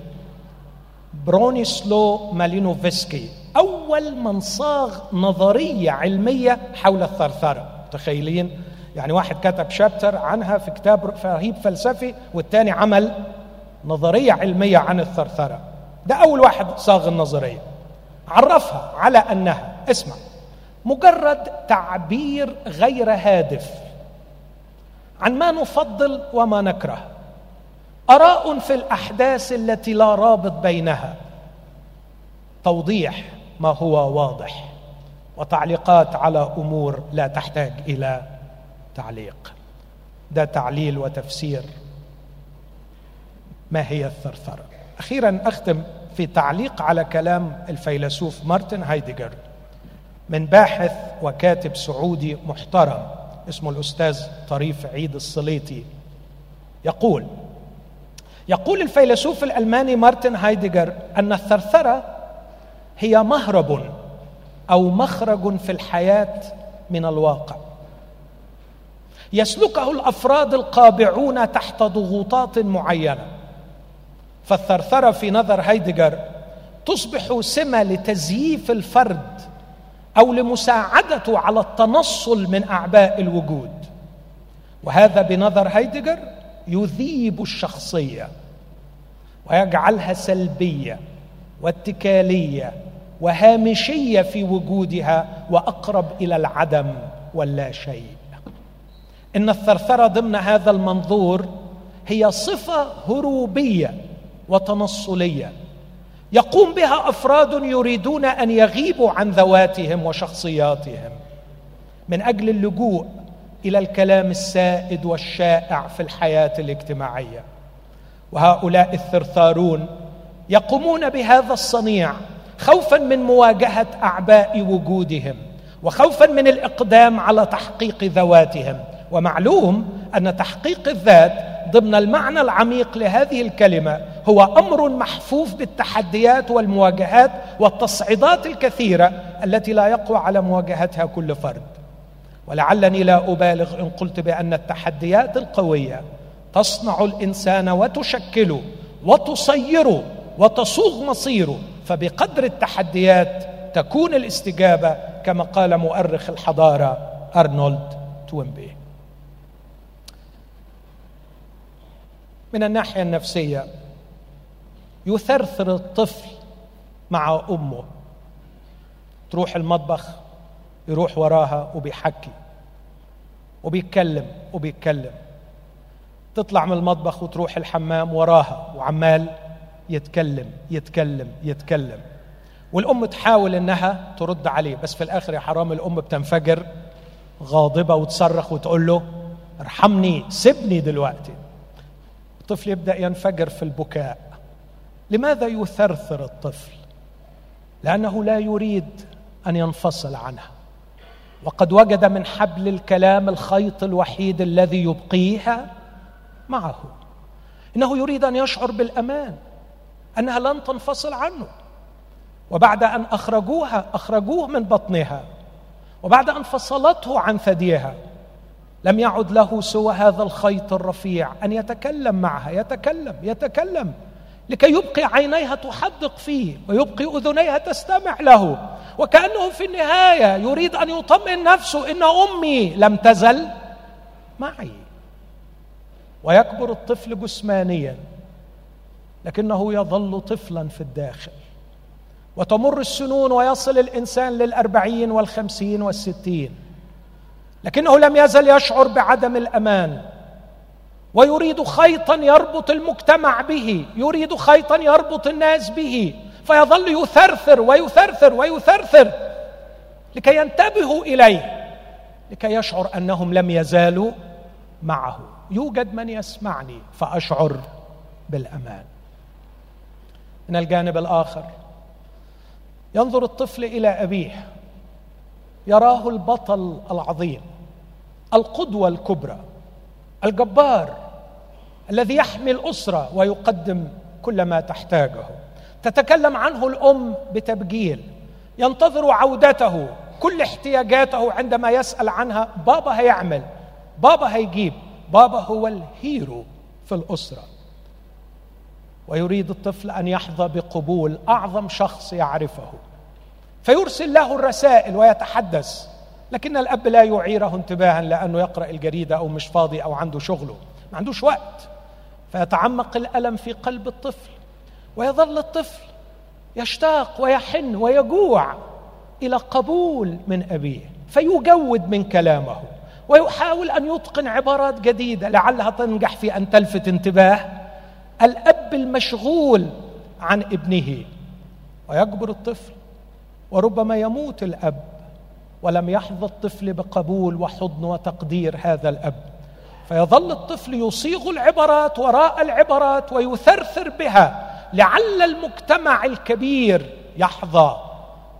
برونيسلو مالينوفسكي أول من صاغ نظرية علمية حول الثرثرة. تخيلين يعني واحد كتب شابتر عنها في كتاب رهيب فلسفي والثاني عمل نظرية علمية عن الثرثرة. ده أول واحد صاغ النظرية. عرفها على أنها اسمع مجرد تعبير غير هادف عن ما نفضل وما نكره. أراء في الأحداث التي لا رابط بينها. توضيح ما هو واضح وتعليقات على أمور لا تحتاج إلى تعليق. ده تعليل وتفسير. ما هي الثرثرة؟ أخيرا أختم في تعليق على كلام الفيلسوف مارتن هايدجر من باحث وكاتب سعودي محترم اسمه الأستاذ طريف عيد الصليطي يقول يقول الفيلسوف الألماني مارتن هايدجر أن الثرثرة هي مهرب أو مخرج في الحياة من الواقع. يسلكه الأفراد القابعون تحت ضغوطات معينة. فالثرثرة في نظر هايدجر تصبح سمة لتزييف الفرد أو لمساعدته على التنصل من أعباء الوجود. وهذا بنظر هايدجر يذيب الشخصية. ويجعلها سلبية واتكالية وهامشية في وجودها وأقرب إلى العدم واللا شيء. إن الثرثرة ضمن هذا المنظور هي صفة هروبية وتنصلية يقوم بها أفراد يريدون أن يغيبوا عن ذواتهم وشخصياتهم من أجل اللجوء إلى الكلام السائد والشائع في الحياة الاجتماعية. وهؤلاء الثرثارون يقومون بهذا الصنيع خوفا من مواجهة أعباء وجودهم وخوفا من الإقدام على تحقيق ذواتهم. ومعلوم أن تحقيق الذات ضمن المعنى العميق لهذه الكلمة هو أمر محفوف بالتحديات والمواجهات والتصعيدات الكثيرة التي لا يقوى على مواجهتها كل فرد. ولعلني لا أبالغ إن قلت بأن التحديات القوية تصنع الإنسان وتشكله وتصيره وتصوغ مصيره فبقدر التحديات تكون الاستجابة كما قال مؤرخ الحضارة أرنولد توينبي من الناحية النفسية يثرثر الطفل مع أمه. تروح المطبخ يروح وراها وبيحكي وبيتكلم وبيتكلم. تطلع من المطبخ وتروح الحمام وراها وعمال يتكلم يتكلم يتكلم. والأم تحاول إنها ترد عليه بس في الآخر يا حرام الأم بتنفجر غاضبة وتصرخ وتقول له ارحمني سيبني دلوقتي. الطفل يبدأ ينفجر في البكاء. لماذا يثرثر الطفل؟ لأنه لا يريد أن ينفصل عنها. وقد وجد من حبل الكلام الخيط الوحيد الذي يبقيها معه. إنه يريد أن يشعر بالأمان أنها لن تنفصل عنه. وبعد أن أخرجوها أخرجوه من بطنها. وبعد أن فصلته عن ثديها. لم يعد له سوى هذا الخيط الرفيع أن يتكلم معها يتكلم يتكلم. لكي يبقي عينيها تحدق فيه ويبقي أذنيها تستمع له. وكأنه في النهاية يريد أن يطمئن نفسه إن أمي لم تزل معي. ويكبر الطفل جسمانيا لكنه يظل طفلا في الداخل. وتمر السنون ويصل الإنسان للأربعين والخمسين والستين. لكنه لم يزل يشعر بعدم الأمان. ويريد خيطا يربط المجتمع به يريد خيطا يربط الناس به. فيظل يثرثر ويثرثر ويثرثر لكي ينتبهوا إليه لكي يشعر أنهم لم يزالوا معه. يوجد من يسمعني فأشعر بالأمان. من الجانب الآخر ينظر الطفل إلى أبيه يراه البطل العظيم القدوة الكبرى الجبار الذي يحمي الاسره ويقدم كل ما تحتاجه. تتكلم عنه الأم بتبجيل ينتظر عودته كل احتياجاته عندما يسأل عنها بابا هيعمل بابا هيجيب. بابا هو ال hero في الأسرة. ويريد الطفل أن يحظى بقبول أعظم شخص يعرفه. فيرسل له الرسائل ويتحدث لكن الأب لا يعيره انتباها لأنه يقرأ الجريدة أو مش فاضي أو عنده شغله ما عندوش وقت. فيتعمق الألم في قلب الطفل ويظل الطفل يشتاق ويحن ويجوع إلى قبول من أبيه فيجود من كلامه. ويحاول أن يتقن عبارات جديدة لعلها تنجح في أن تلفت انتباه الأب المشغول عن ابنه. ويكبر الطفل وربما يموت الأب ولم يحظى الطفل بقبول وحضن وتقدير هذا الأب. فيظل الطفل يصيغ العبارات وراء العبارات ويثرثر بها لعل المجتمع الكبير يحظى.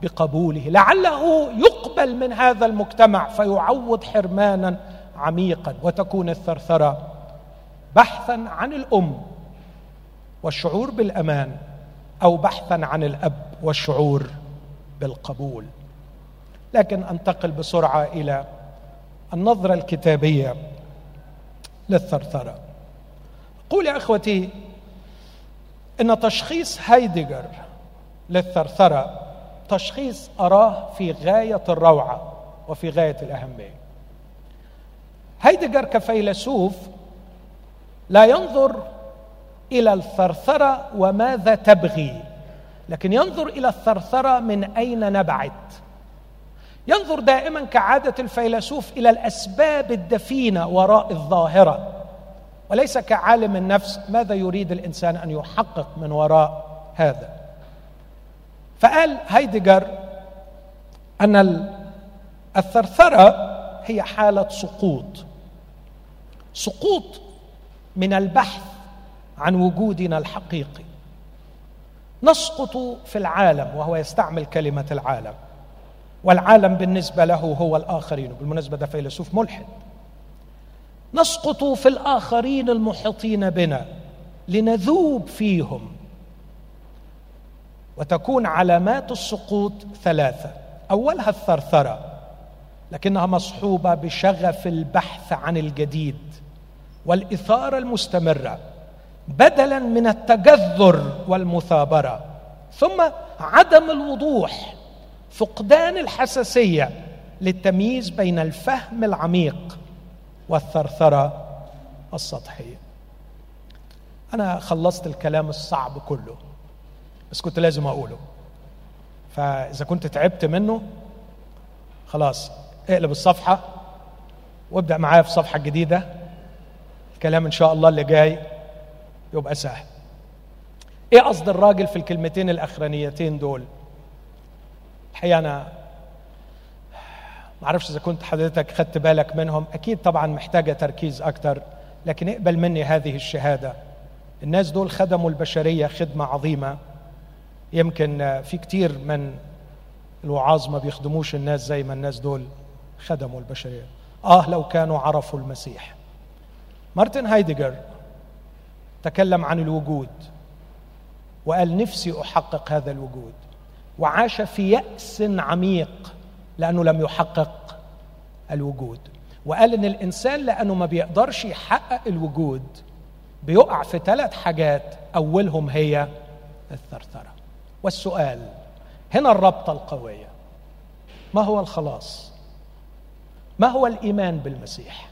بقبوله. لعله يقبل من هذا المجتمع فيعوض حرمانا عميقا وتكون الثرثرة بحثا عن الأم والشعور بالأمان أو بحثا عن الأب والشعور بالقبول. لكن أنتقل بسرعة إلى النظرة الكتابية للثرثرة. قول يا أخوتي إن تشخيص هايدجر للثرثرة تشخيص أراه في غاية الروعة وفي غاية الأهمية. هايدجر كفيلسوف لا ينظر إلى الثرثرة وماذا تبغي لكن ينظر إلى الثرثرة من أين نبعت ينظر دائما كعادة الفيلسوف إلى الأسباب الدفينة وراء الظاهرة وليس كعالم النفس ماذا يريد الإنسان أن يحقق من وراء هذا. فقال هايدجر أن الثرثرة هي حالة سقوط. سقوط من البحث عن وجودنا الحقيقي. نسقط في العالم وهو يستعمل كلمة العالم. والعالم بالنسبة له هو الآخرين بالمناسبة ده فيلسوف ملحد. نسقط في الآخرين المحيطين بنا لنذوب فيهم وتكون علامات السقوط ثلاثة. أولها الثرثرة لكنها مصحوبة بشغف البحث عن الجديد والإثارة المستمرة بدلا من التجذر والمثابرة ثم عدم الوضوح فقدان الحساسية للتمييز بين الفهم العميق والثرثرة السطحية. أنا خلصت الكلام الصعب كله. بس كنت لازم أقوله. فإذا كنت تعبت منه خلاص اقلب الصفحة وابدأ معايا في صفحة جديدة. الكلام إن شاء الله اللي جاي يبقى سهل. إيه قصد الراجل في الكلمتين الأخرانيتين دول؟ الحقيقة أنا ما أعرفش إذا كنت حضرتك خدت بالك منهم. أكيد طبعا محتاجة تركيز أكتر لكن اقبل مني هذه الشهادة. الناس دول خدموا البشرية خدمة عظيمة. يمكن في كتير من الوعاظ ما بيخدموش الناس زي ما الناس دول خدموا البشرية. آه لو كانوا عرفوا المسيح. مارتن هايدجر تكلم عن الوجود وقال نفسي أحقق هذا الوجود وعاش في يأس عميق لأنه لم يحقق الوجود. وقال إن الإنسان لأنه ما بيقدرش يحقق الوجود بيقع في ثلاث حاجات أولهم هي الثرثرة. والسؤال هنا الربطه القوية. ما هو الخلاص؟ ما هو الإيمان بالمسيح؟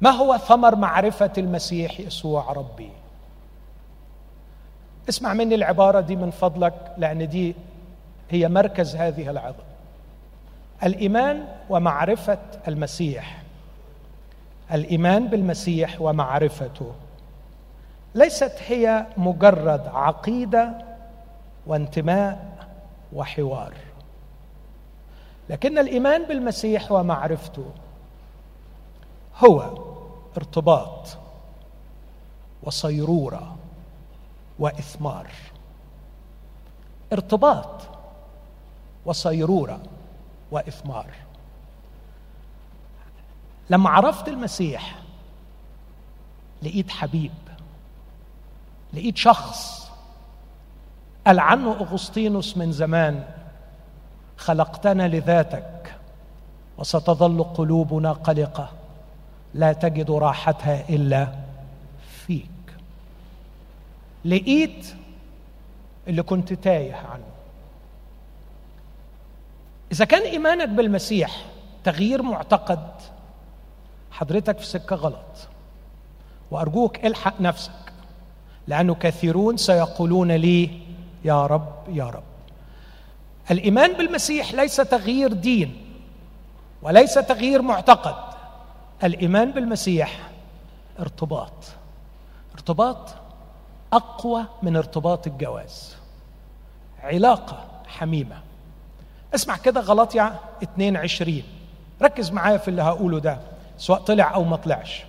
ما هو ثمر معرفة المسيح يسوع ربي؟ اسمع مني العبارة دي من فضلك لأن دي هي مركز هذه العظه الإيمان ومعرفة المسيح. الإيمان بالمسيح ومعرفته ليست هي مجرد عقيدة وانتماء وحوار. لكن الإيمان بالمسيح ومعرفته هو ارتباط وصيرورة وإثمار. ارتباط وصيرورة وإثمار. لما عرفت المسيح لقيت حبيب لقيت شخص قال عنه أغسطينوس من زمان خلقتنا لذاتك وستظل قلوبنا قلقة لا تجد راحتها إلا فيك. لقيت اللي كنت تايه عنه. إذا كان إيمانك بالمسيح تغيير معتقد حضرتك في سكة غلط وأرجوك إلحق نفسك لأنه كثيرون سيقولون لي يا رب يا رب. الإيمان بالمسيح ليس تغيير دين وليس تغيير معتقد. الإيمان بالمسيح ارتباط. ارتباط أقوى من ارتباط الجواز. علاقة حميمة. اسمع كده غلطيا 22 ركز معايا في اللي هقوله ده سواء طلع أو ما طلعش.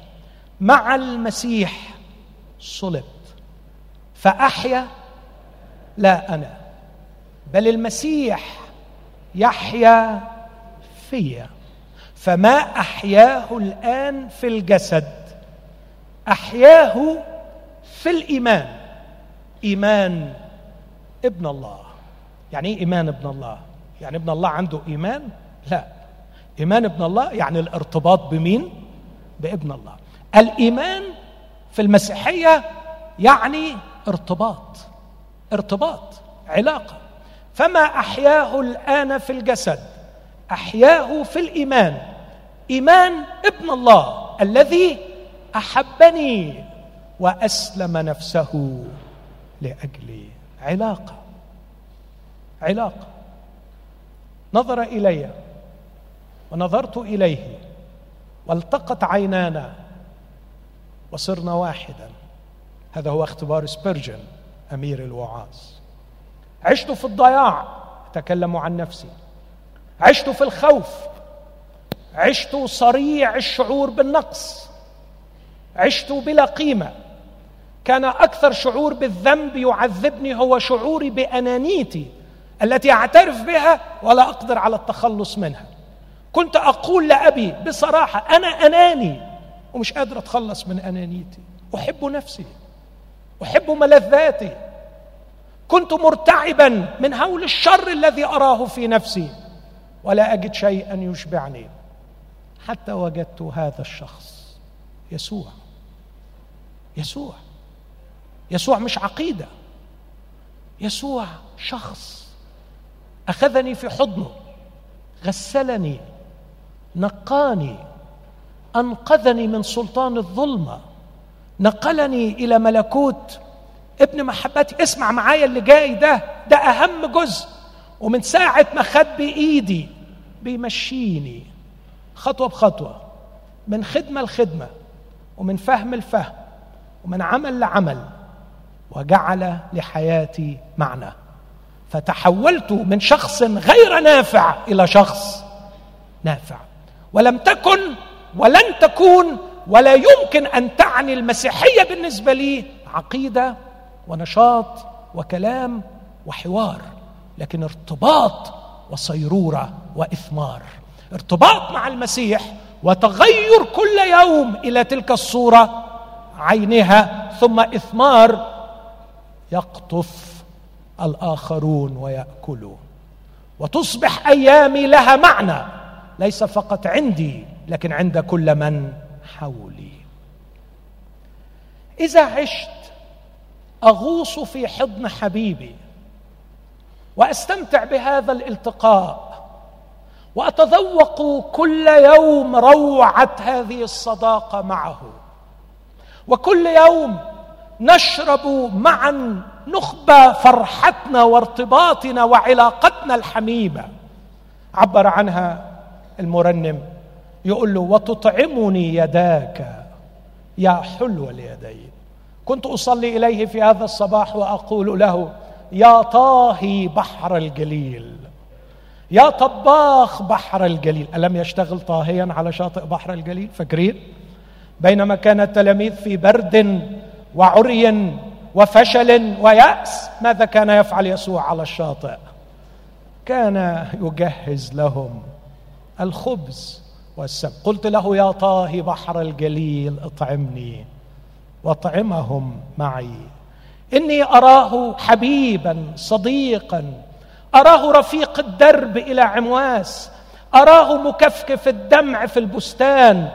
مع المسيح صلبت فأحيا لا أنا بل المسيح يحيا فيا. فما أحياه الآن في الجسد أحياه في الإيمان. إيمان ابن الله. يعني إيه إيمان ابن الله؟ يعني ابن الله عنده إيمان؟ لا. إيمان ابن الله يعني الارتباط بمين؟ بابن الله. الإيمان في المسيحية يعني ارتباط. ارتباط علاقة. فما أحياه الآن في الجسد؟ أحياه في الإيمان. إيمان ابن الله الذي أحبني وأسلم نفسه لاجلي علاقة. علاقة. نظر إلي ونظرت إليه والتقت عينانا وصرنا واحدا. هذا هو اختبار سبيرجن. أمير الوعاظ عشت في الضياع أتكلم عن نفسي. عشت في الخوف. عشت صريع الشعور بالنقص. عشت بلا قيمة. كان أكثر شعور بالذنب يعذبني هو شعوري بأنانيتي التي أعترف بها ولا أقدر على التخلص منها. كنت أقول لأبي بصراحة أنا أناني ومش قادر أتخلص من أنانيتي. أحب نفسي. أحب ملذاتي. كنت مرتعبا من هول الشر الذي أراه في نفسي. ولا أجد شيئا يشبعني. حتى وجدت هذا الشخص. يسوع. يسوع. يسوع مش عقيدة. يسوع شخص أخذني في حضنه غسلني نقاني أنقذني من سلطان الظلمة. نقلني إلى ملكوت. ابن محبتي اسمع معايا اللي جاي ده. ده أهم جزء. ومن ساعة ما خد بإيدي بيمشيني خطوة بخطوة من خدمة لخدمة ومن فهم لفهم ومن عمل لعمل وجعل لحياتي معنى. فتحولت من شخص غير نافع إلى شخص نافع. ولم تكن ولن تكون ولا يمكن أن تعني المسيحية بالنسبة لي عقيدة ونشاط وكلام وحوار لكن ارتباط وصيرورة وإثمار. ارتباط مع المسيح وتغير كل يوم إلى تلك الصورة عينها ثم إثمار يقطف الآخرون ويأكلون. وتصبح أيامي لها معنى ليس فقط عندي لكن عند كل من حولي. إذا عشت أغوص في حضن حبيبي وأستمتع بهذا الالتقاء وأتذوق كل يوم روعة هذه الصداقة معه وكل يوم نشرب معا نخبى فرحتنا وارتباطنا وعلاقتنا الحميمة. عبر عنها المرنم. يقول له وتطعمني يداك. يا حلو اليدين. كنت أصلي إليه في هذا الصباح وأقول له يا طاهي بحر الجليل. يا طباخ بحر الجليل. ألم يشتغل طاهيا على شاطئ بحر الجليل؟ فاكرين؟ بينما كان التلاميذ في برد وعري وفشل ويأس ماذا كان يفعل يسوع على الشاطئ؟ كان يجهز لهم الخبز والسم قلت له يا طاهي بحر الجليل اطعمني واطعمهم معي. إني أراه حبيبا صديقا. أراه رفيق الدرب إلى عمواس. أراه مكفكف الدمع في البستان.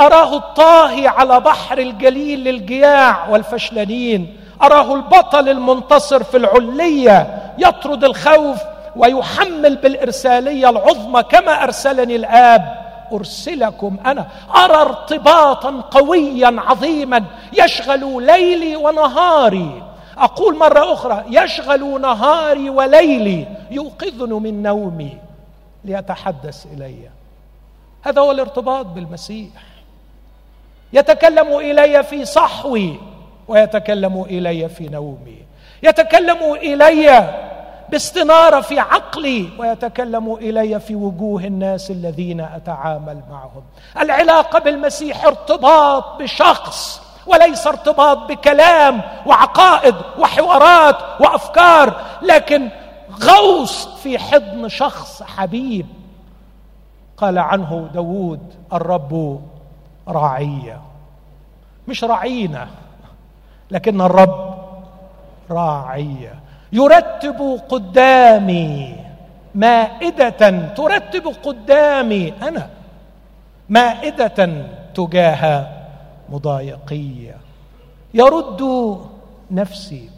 أراه الطاهي على بحر الجليل للجياع والفشلانين. أراه البطل المنتصر في العلية يطرد الخوف ويحمل بالإرسالية العظمى كما أرسلني الآب. أرسلكم أنا. أرى ارتباطا قويا عظيما يشغل ليلي ونهاري. أقول مرة أخرى يشغل نهاري وليلي يوقظني من نومي ليتحدث إلي. هذا هو الارتباط بالمسيح. يتكلم إلي في صحوي ويتكلم إلي في نومي. يتكلم إلي باستنارة في عقلي ويتكلم إلي في وجوه الناس الذين أتعامل معهم. العلاقة بالمسيح ارتباط بشخص وليس ارتباط بكلام وعقائد وحوارات وأفكار لكن غوص في حضن شخص حبيب. قال عنه داود الرب راعية مش رعينا لكن الرب راعية يرتب قدامي مائدة ترتب قدامي أنا مائدة تجاه مضايقية يرد نفسي.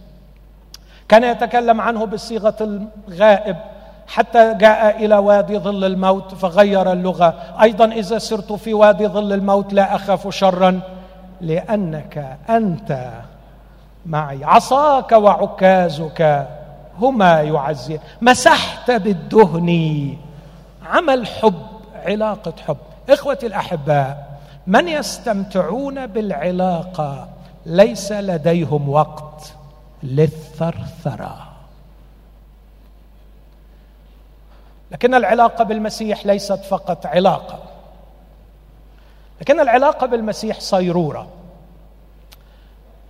كان يتكلم عنه بصيغة الغائب حتى جاء إلى وادي ظل الموت فغير اللغة. أيضا إذا سرت في وادي ظل الموت لا أخاف شرا لأنك أنت معي. عصاك وعكازك هما يعزي. مسحت بالدهن عمل حب علاقة حب. إخوتي الأحباء من يستمتعون بالعلاقة ليس لديهم وقت للثرثرة. لكن العلاقة بالمسيح ليست فقط علاقة. لكن العلاقة بالمسيح صيرورة.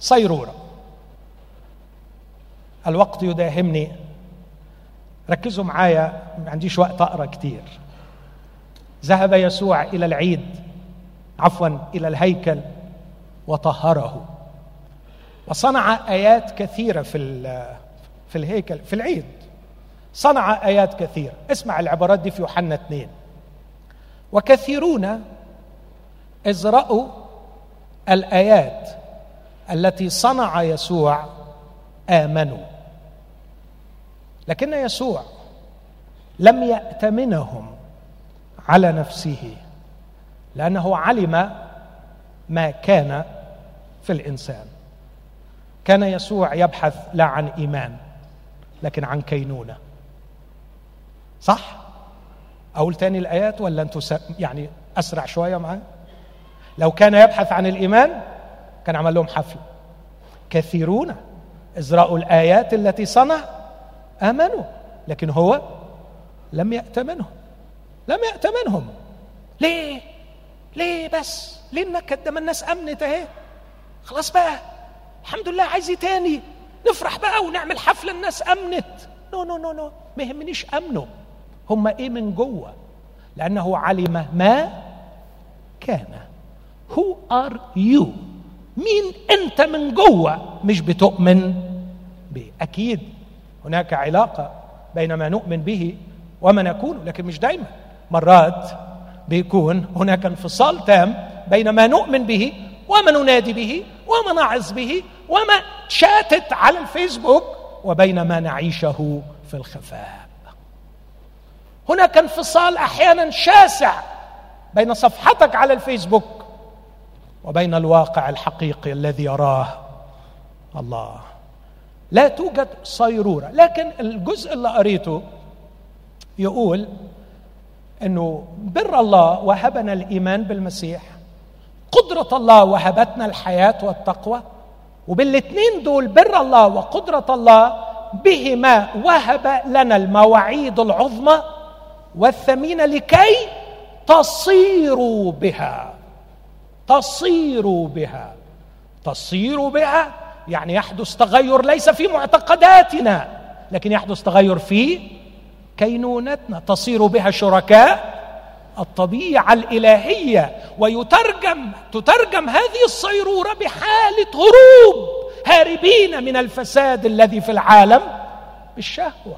صيرورة. الوقت يداهمني. ركزوا معايا ما عنديش وقت أقرأ كتير. ذهب يسوع إلى العيد عفوا إلى الهيكل وطهره. وصنع آيات كثيرة في في الهيكل في العيد. صنع آيات كثيره اسمع العبارات دي في يوحنا اثنين وكثيرون اذ راوا الآيات التي صنع يسوع آمنوا. لكن يسوع لم يأتمنهم على نفسه لأنه علم ما كان في الإنسان كان يسوع يبحث لا عن إيمان لكن عن كينونة صح؟ أقول تاني الآيات ولا أنتوا يعني أسرع شوية معاه؟ لو كان يبحث عن الإيمان كان عمل لهم حفل كثيرون رأوا الآيات التي صنع آمنوا لكن هو لم يأتمنهم لم يأتمنهم ليه؟ ليه بس؟ ليه النكد ده ما الناس امنت اهي خلاص بقى. الحمد لله عايز إيه تاني؟ نفرح بقى ونعمل حفلة الناس أمنت. no no no no ما يهمنيش امنوا هم إيه من جوه؟ لأنه علم ما كان. who are you مين أنت من جوه؟ مش بتؤمن؟ بيه أكيد. هناك علاقة بين ما نؤمن به وما نكون لكن مش دايما. مرات بيكون هناك انفصال تام بين ما نؤمن به وما ننادي به وما نعظ به وما شاتت على الفيسبوك وبين ما نعيشه في الخفاء. هناك انفصال أحيانا شاسع بين صفحتك على الفيسبوك وبين الواقع الحقيقي الذي يراه الله. لا توجد صيرورة. لكن الجزء اللي قريته يقول إنه بر الله وهبنا الإيمان بالمسيح قدرة الله وهبتنا الحياة والتقوى وبالاثنين دول بر الله وقدرة الله بهما وهب لنا المواعيد العظمى والثمينة لكي تصيروا بها. تصيروا بها. تصيروا بها يعني يحدث تغير ليس في معتقداتنا لكن يحدث تغير في كينونتنا. تصير بها شركاء الطبيعة الإلهية ويترجم تترجم هذه الصيرورة بحالة هروب هاربين من الفساد الذي في العالم بالشهوة.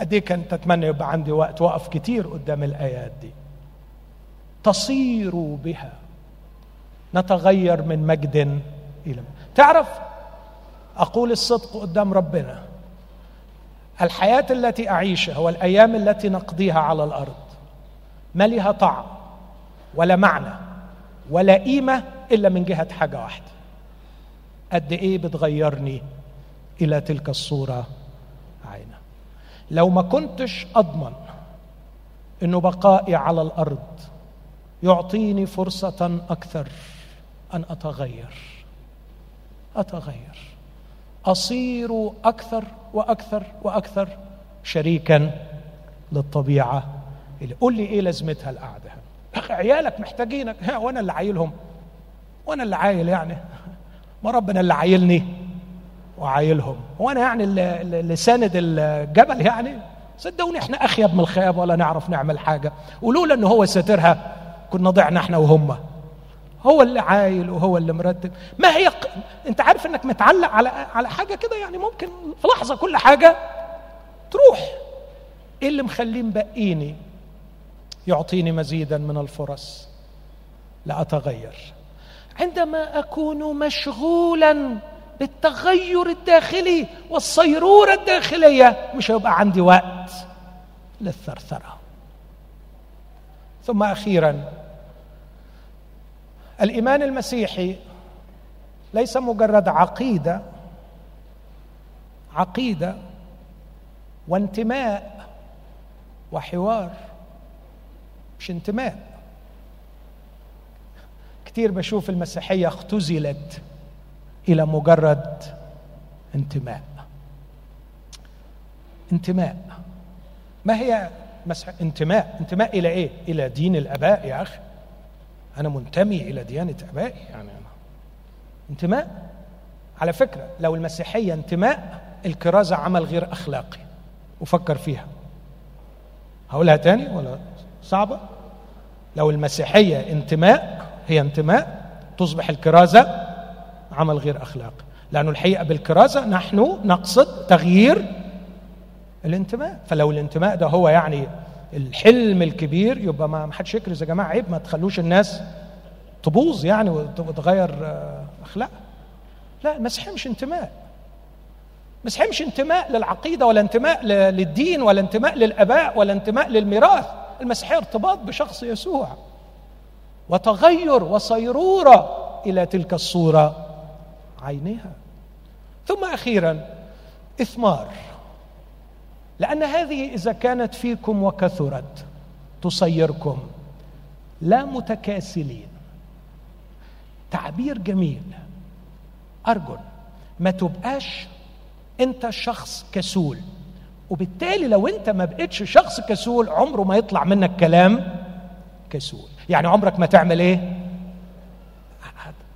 قد كنت اتمنى يبقى عندي وقت وقف كتير قدام الآيات دي. تصير بها نتغير من مجد إلى تعرف أقول الصدق قدام ربنا. الحياة التي أعيشها والأيام التي نقضيها على الأرض ما لها طعم ولا معنى ولا قيمة إلا من جهة حاجة واحدة. قد إيه بتغيرني إلى تلك الصورة عينه لو ما كنتش أضمن إنه بقائي على الأرض يعطيني فرصة أكثر أن أتغير. أتغير. أصير أكثر وأكثر وأكثر شريكا للطبيعة اللي قول لي إيه لازمتها القعدة. أخي عيالك محتاجينك. ها وأنا اللي عايلهم. وأنا اللي عايل يعني. ما ربنا اللي عايلني وعايلهم. وأنا يعني اللي ساند الجبل يعني. صدقوني إحنا أخيب من الخياب ولا نعرف نعمل حاجة. ولولا ان هو ساترها كنا ضعنا إحنا وهم. هو اللي عايل وهو اللي مرتب. ما هي ق... انت عارف انك متعلق على على حاجة كده يعني ممكن في لحظة كل حاجة تروح. إيه اللي مخليه مبقيني يعطيني مزيدا من الفرص؟ لاتغير عندما أكون مشغولا بالتغير الداخلي والصيروره الداخلية مش هيبقى عندي وقت للثرثرة. ثم أخيرا الإيمان المسيحي ليس مجرد عقيدة عقيدة وانتماء وحوار مش انتماء. كتير بشوف المسيحية اختزلت إلى مجرد انتماء. انتماء. ما هي مسح انتماء؟ انتماء إلى إيه؟ إلى دين الآباء يا أخي. أنا منتمي إلى ديانة أبائي. يعني أنا انتماء؟ على فكرة لو المسيحية انتماء الكرازة عمل غير أخلاقي. وفكر فيها. هقولها تاني ولا صعبة؟ لو المسيحية انتماء هي انتماء تصبح الكرازة عمل غير أخلاقي. لأنه الحقيقة بالكرازة نحن نقصد تغيير الانتماء. فلو الانتماء ده هو يعني الحلم الكبير يبقى ما حدش يكرز يا جماعة عيب ما تخلوش الناس تبوظ يعني وتغير آه، أخلاق. لا المسيحيه مش انتماء. المسيحيه مش انتماء للعقيدة ولا انتماء للدين ولا انتماء للآباء ولا انتماء للميراث. المسيحيه ارتباط بشخص يسوع. وتغير وصيرورة إلى تلك الصورة عينها ثم أخيرا إثمار. لأن هذه إذا كانت فيكم وكثرت تصيركم لا متكاسلين. تعبير جميل. ارجل ما تبقاش أنت شخص كسول وبالتالي لو أنت ما بقتش شخص كسول عمره ما يطلع منك كلام كسول. يعني عمرك ما تعمل إيه؟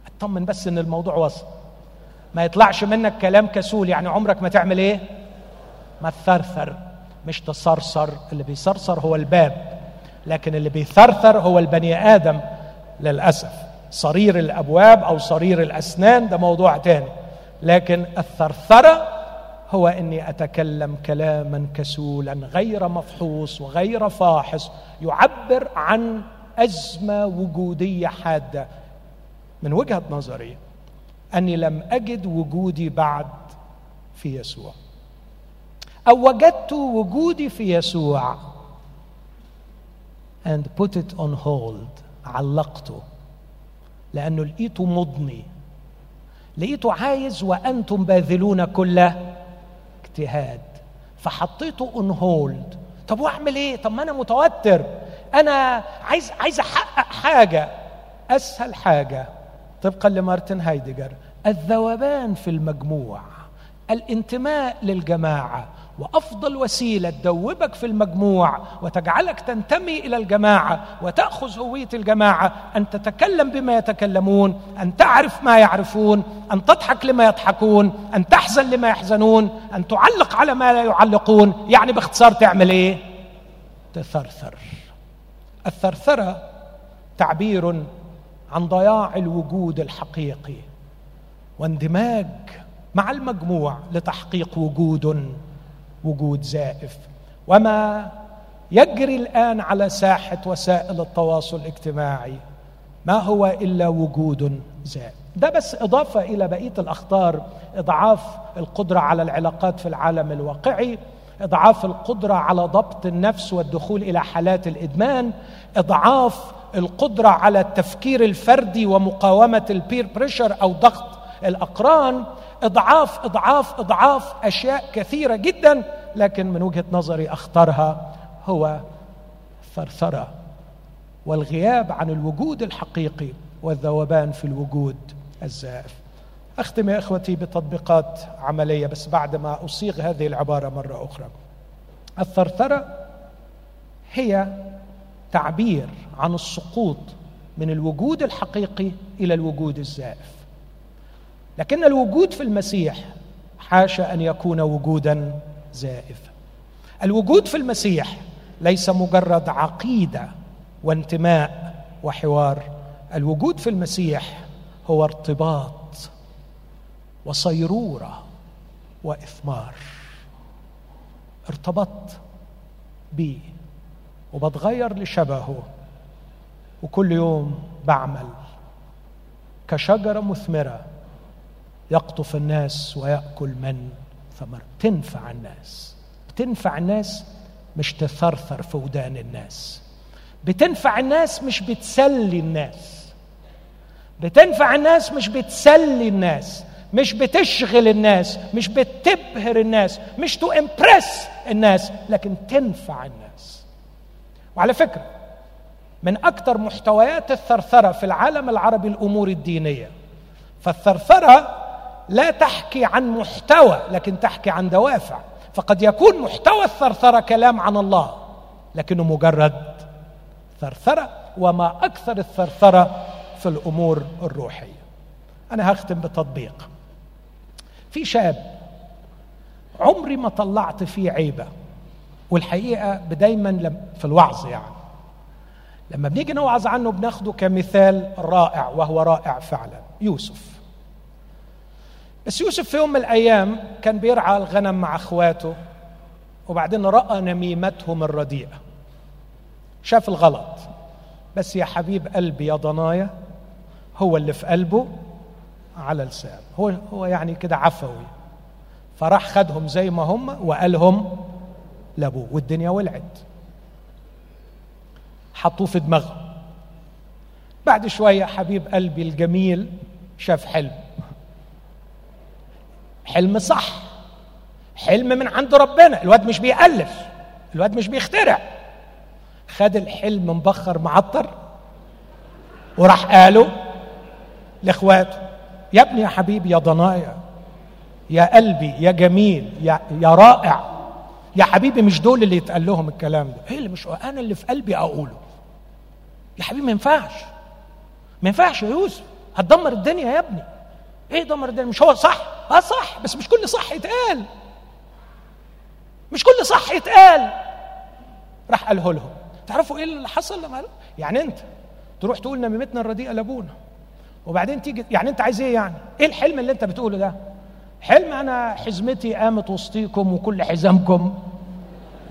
أطمن بس إن الموضوع وصل. ما يطلعش منك كلام كسول يعني عمرك ما تعمل إيه؟ ما تثرثر مش تصرصر. اللي بيصرصر هو الباب لكن اللي بيثرثر هو البني آدم للأسف. صرير الأبواب أو صرير الأسنان ده موضوع تاني. لكن الثرثرة هو إني أتكلم كلاما كسولا غير مفحوص وغير فاحص يعبر عن أزمة وجودية حادة. من وجهة نظري أني لم أجد وجودي بعد في يسوع. أو وجدت وجودي في يسوع. And put it on hold. علقته. لأنه لقيته مضني. لقيته عايز وأنتم باذلون كل اجتهاد. فحطيته اون هولد طب وأعمل إيه؟ طب ما أنا متوتر. أنا عايز عايز أحقق حاجة. أسهل حاجة. طبقا لمارتن هايدجر الذوبان في المجموع. الانتماء للجماعة. وأفضل وسيلة تدوبك في المجموع وتجعلك تنتمي إلى الجماعة وتأخذ هوية الجماعة أن تتكلم بما يتكلمون أن تعرف ما يعرفون أن تضحك لما يضحكون أن تحزن لما يحزنون أن تعلق على ما لا يعلقون. يعني باختصار تعمل إيه؟ تثرثر. الثرثرة تعبير عن ضياع الوجود الحقيقي واندماج مع المجموع لتحقيق وجود وجود زائف. وما يجري الآن على ساحة وسائل التواصل الاجتماعي ما هو إلا وجود زائف. ده بس إضافة إلى بقية الأخطار. إضعاف القدرة على العلاقات في العالم الواقعي إضعاف القدرة على ضبط النفس والدخول إلى حالات الإدمان إضعاف القدرة على التفكير الفردي ومقاومة البير بريشر أو ضغط الأقران. إضعاف إضعاف إضعاف أشياء كثيرة جدا لكن من وجهة نظري أخطرها هو الثرثره والغياب عن الوجود الحقيقي والذوبان في الوجود الزائف. أختم يا إخوتي بتطبيقات عملية بس بعد ما أصيغ هذه العبارة مرة أخرى. الثرثرة هي تعبير عن السقوط من الوجود الحقيقي إلى الوجود الزائف. لكن الوجود في المسيح حاشا أن يكون وجودا زائفا. الوجود في المسيح ليس مجرد عقيدة وانتماء وحوار. الوجود في المسيح هو ارتباط وصيرورة وإثمار. ارتبطت بيه وبتغير لشبهه. وكل يوم بعمل كشجرة مثمرة يقطف الناس ويأكل من؟ ثمر تنفع الناس. بتنفع الناس مش تثرثر في ودان الناس. بتنفع الناس مش بتسلي الناس. بتنفع الناس مش بتسلي الناس. مش بتشغل الناس. مش بتبهر الناس. مش to impress الناس. لكن تنفع الناس. وعلى فكرة من أكثر محتويات الثرثرة في العالم العربي الأمور الدينية. فالثرثرة لا تحكي عن محتوى لكن تحكي عن دوافع. فقد يكون محتوى الثرثرة كلام عن الله لكنه مجرد ثرثرة وما أكثر الثرثرة في الأمور الروحية. أنا هختم بتطبيق. في شاب عمري ما طلعت فيه عيبة والحقيقة دايما في الوعظ يعني. لما بنيجي نوعظ عنه بناخده كمثال رائع وهو رائع فعلا يوسف. بس يوسف في يوم من الأيام كان بيرعى الغنم مع أخواته وبعدين رأى نميمتهم الرديئة. شاف الغلط. بس يا حبيب قلبي يا ضنايا هو اللي في قلبه على لسان هو هو يعني كده عفوي. فراح خدهم زي ما هم وقالهم لأبوه والدنيا ولعت. حطوه في دماغه بعد شوية حبيب قلبي الجميل شاف حلم. حلم صح. حلم من عند ربنا. الواد مش بيألف. الواد مش بيخترع. خد الحلم مبخر معطر وراح قاله لإخواته. يا ابني يا حبيبي يا ضنايا يا قلبي يا جميل يا, يا رائع. يا حبيبي مش دول اللي يتقال لهم الكلام ده. إيه اللي مش أنا اللي في قلبي أقوله. يا حبيبي ما ينفعش. ما ينفعش يا يوسف. هتدمر الدنيا يا ابني. إيه دمر الدنيا مش هو صح؟ آه صح بس مش كل صح يتقال. مش كل صح يتقال. راح قاله لهم. تعرفوا إيه اللي حصل لما قالوا يعني انت تروح تقول نميمتنا الرديئه لابونا وبعدين تيجي يعني انت عايز إيه يعني؟ إيه الحلم اللي انت بتقوله ده؟ حلم أنا حزمتي قامت وسطيكم وكل حزامكم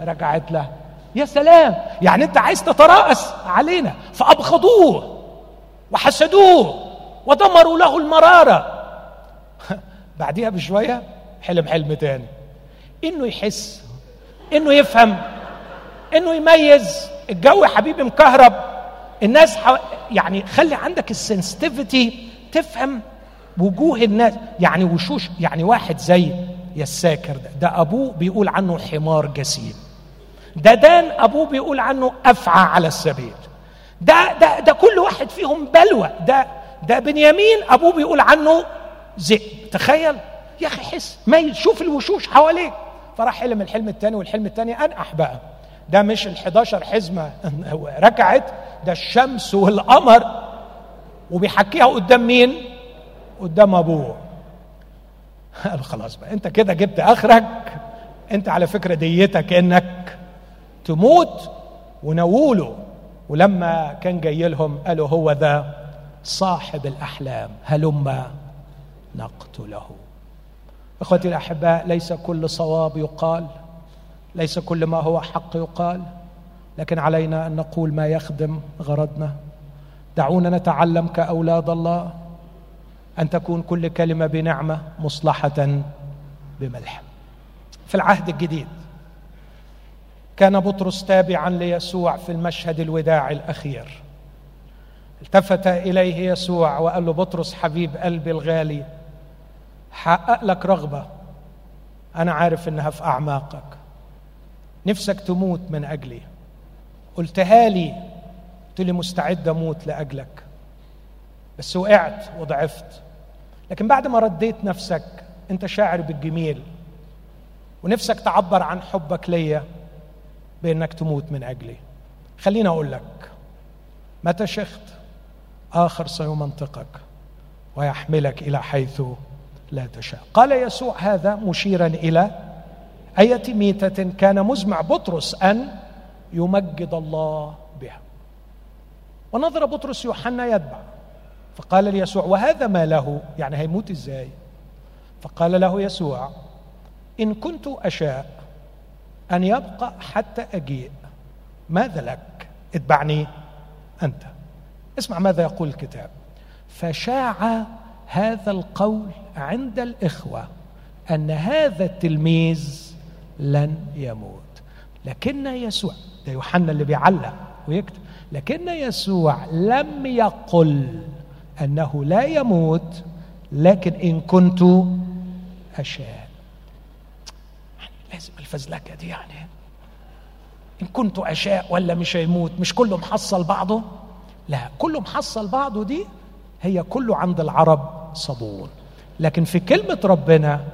رجعت له. يا سلام! يعني انت عايز تتراءس علينا فأبغضوه وحسدوه ودمروا له المرارة. بعديها بشوية حلم حلم تاني. إنه يحس إنه يفهم إنه يميز. الجو يا حبيبي مكهرب. الناس. يعني خلي عندك السنسيتيفيتي تفهم وجوه الناس. يعني وشوش يعني واحد زي يساكر ده. ده أبوه بيقول عنه حمار جسيم. ده دان أبوه بيقول عنه أفعى على السبيل. ده ده ده كل واحد فيهم بلوى. ده ده بنيامين أبوه بيقول عنه ذئب تخيل. يا أخي حس. ما شوف الوشوش حواليك. فراح حلم الحلم الثاني والحلم الثاني انقح بقى ده مش ال 11 حزمة. (laughs) ركعت. ده الشمس والقمر. وبيحكيها قدام مين؟ قدام أبوه. قال خلاص بقى. أنت كده جبت آخرك. أنت على فكرة ديتك إنك تموت ونووله. ولما كان جاي لهم قالوا هو ذا صاحب الأحلام. هلم. نقتله. إخوتي الأحباء ليس كل صواب يقال ليس كل ما هو حق يقال لكن علينا أن نقول ما يخدم غرضنا. دعونا نتعلم كأولاد الله أن تكون كل كلمة بنعمة مصلحة بملح. في العهد الجديد كان بطرس تابعا ليسوع في المشهد الوداع الأخير. التفت إليه يسوع وقال له بطرس حبيب قلبي الغالي حقق لك رغبة. أنا عارف إنها في أعماقك. نفسك تموت من أجلي. قلتها لي. قلت لي مستعد أموت لأجلك. بس وقعت وضعفت. لكن بعد ما رديت نفسك أنت شاعر بالجميل. ونفسك تعبر عن حبك ليا بأنك تموت من أجلي. خليني أقول لك متى شخت آخر سيمنطقك ويحملك إلى حيث لا تشاء. قال يسوع هذا مشيرا إلى أية ميتة كان مزمع بطرس أن يمجد الله بها. ونظر بطرس يوحنا يتبع. فقال ليسوع وهذا ما له؟ يعني هيموت إزاي؟ فقال له يسوع إن كنت أشاء أن يبقى حتى أجيء ماذا لك؟ اتبعني أنت. اسمع ماذا يقول الكتاب. فشاع هذا القول عند الإخوة أن هذا التلميذ لن يموت. لكن يسوع ده يوحنا اللي بيعلق ويكتب لكن يسوع لم يقل أنه لا يموت لكن إن كنت أشاء. لازم الفزلكه دي يعني. إن كنت أشاء ولا مش هيموت مش كله محصل بعضه؟ لا كله محصل بعضه دي هي كله عند العرب صبون لكن في كلمة ربنا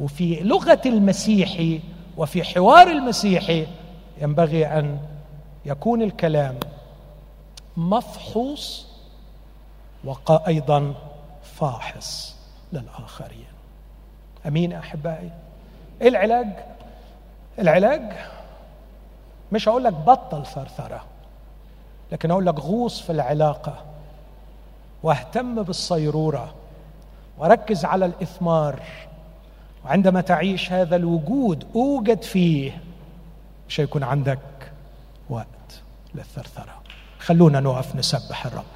وفي لغة المسيحي وفي حوار المسيحي ينبغي أن يكون الكلام مفحوص وأيضا فاحص للآخرين. أمين يا أحبائي. إيه العلاج؟ العلاج مش هقول لك بطل ثرثره لكن أقول لك غوص في العلاقة. واهتم بالصيرورة وركز على الإثمار. وعندما تعيش هذا الوجود أوجد فيه مش هيكون عندك وقت للثرثرة. خلونا نقف نسبح الرب.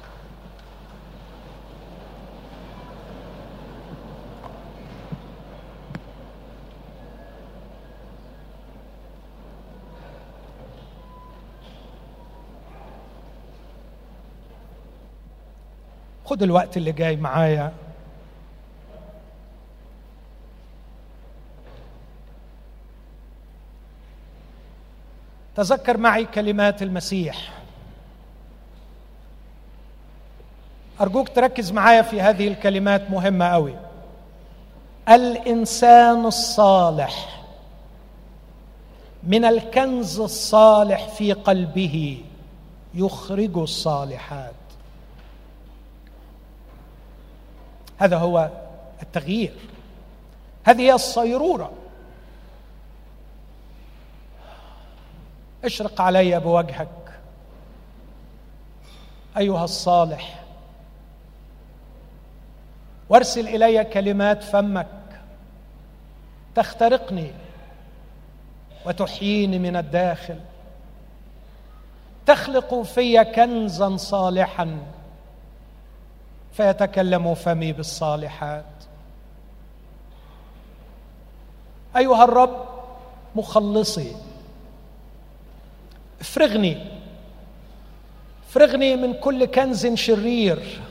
خد الوقت اللي جاي معايا. تذكر معي كلمات المسيح. أرجوك تركز معايا في هذه الكلمات مهمة قوي الإنسان الصالح من الكنز الصالح في قلبه يخرج الصالحات. هذا هو التغيير. هذه هي الصيرورة. اشرق علي بوجهك. أيها الصالح. وارسل إلي كلمات فمك. تخترقني وتحييني من الداخل. تخلق في كنزا صالحا. فيتكلم فمي بالصالحات. أيها الرب مخلصي. افرغني. افرغني من كل كنز شرير.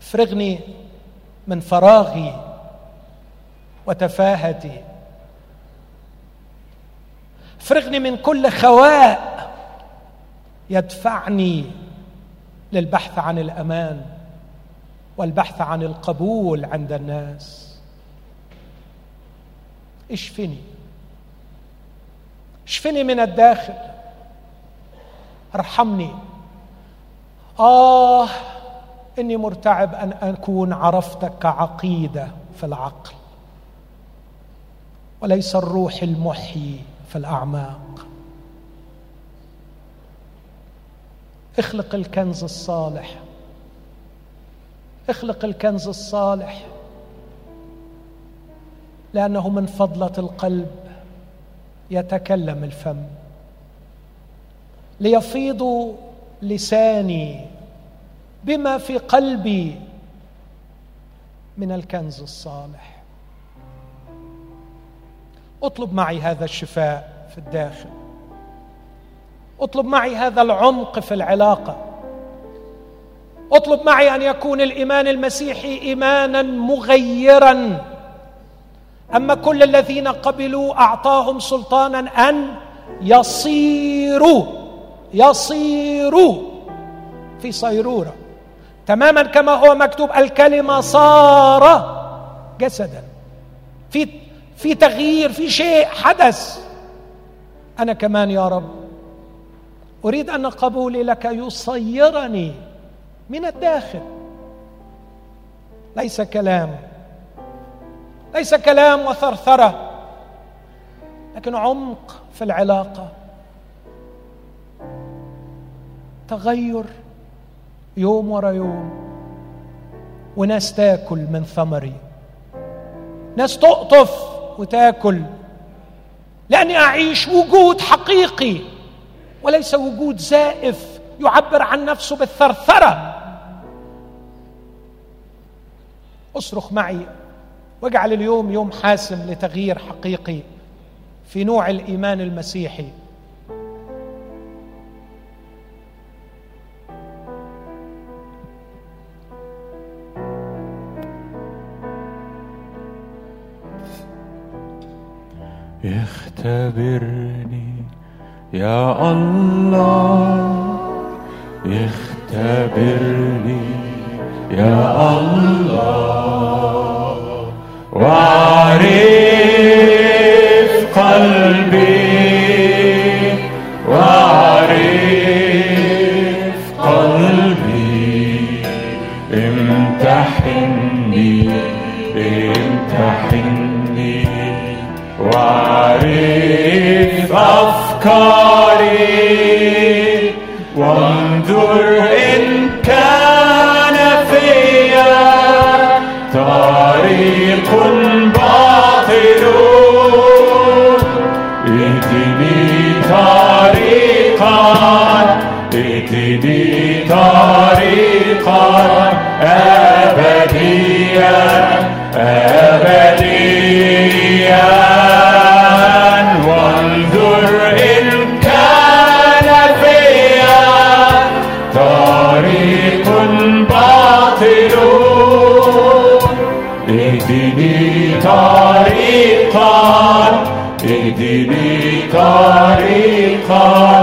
افرغني من فراغي وتفاهتي. افرغني من كل خواء يدفعني. للبحث عن الأمان والبحث عن القبول عند الناس. اشفني. اشفني من الداخل. ارحمني. آه إني مرتعب أن أكون عرفتك كعقيده في العقل وليس الروح المحيي في الأعماق. اخلق الكنز الصالح. اخلق الكنز الصالح. لأنه من فضلة القلب يتكلم الفم. ليفيض لساني بما في قلبي من الكنز الصالح. اطلب معي هذا الشفاء في الداخل. اطلب معي هذا العمق في العلاقة. اطلب معي أن يكون الإيمان المسيحي إيمانا مغيرا. أما كل الذين قبلوا أعطاهم سلطانا أن يصيروا يصيروا في صيرورة. تماما كما هو مكتوب الكلمة صار جسدا. في في تغيير في شيء حدث. أنا كمان يا رب أريد أن قبولي لك يصيرني من الداخل. ليس كلام ليس كلام وثرثرة لكن عمق في العلاقة. تغير يوم ورا يوم وناس تاكل من ثمري. ناس تقطف وتاكل لأني أعيش وجود حقيقي. وليس وجود زائف يعبر عن نفسه بالثرثرة. أصرخ معي واجعل اليوم يوم حاسم لتغيير حقيقي في نوع الإيمان المسيحي. اختبرني يا الله اختبرني يا الله واعرف قلبي. واعرف قلبي. امتحني امتحني واعرف أفكاري. yıkar Bitini tarikar ebediyen ebediyen Vanzur imkâne fiyyen tarikun batilun Bitini tarikar Bitini tarikar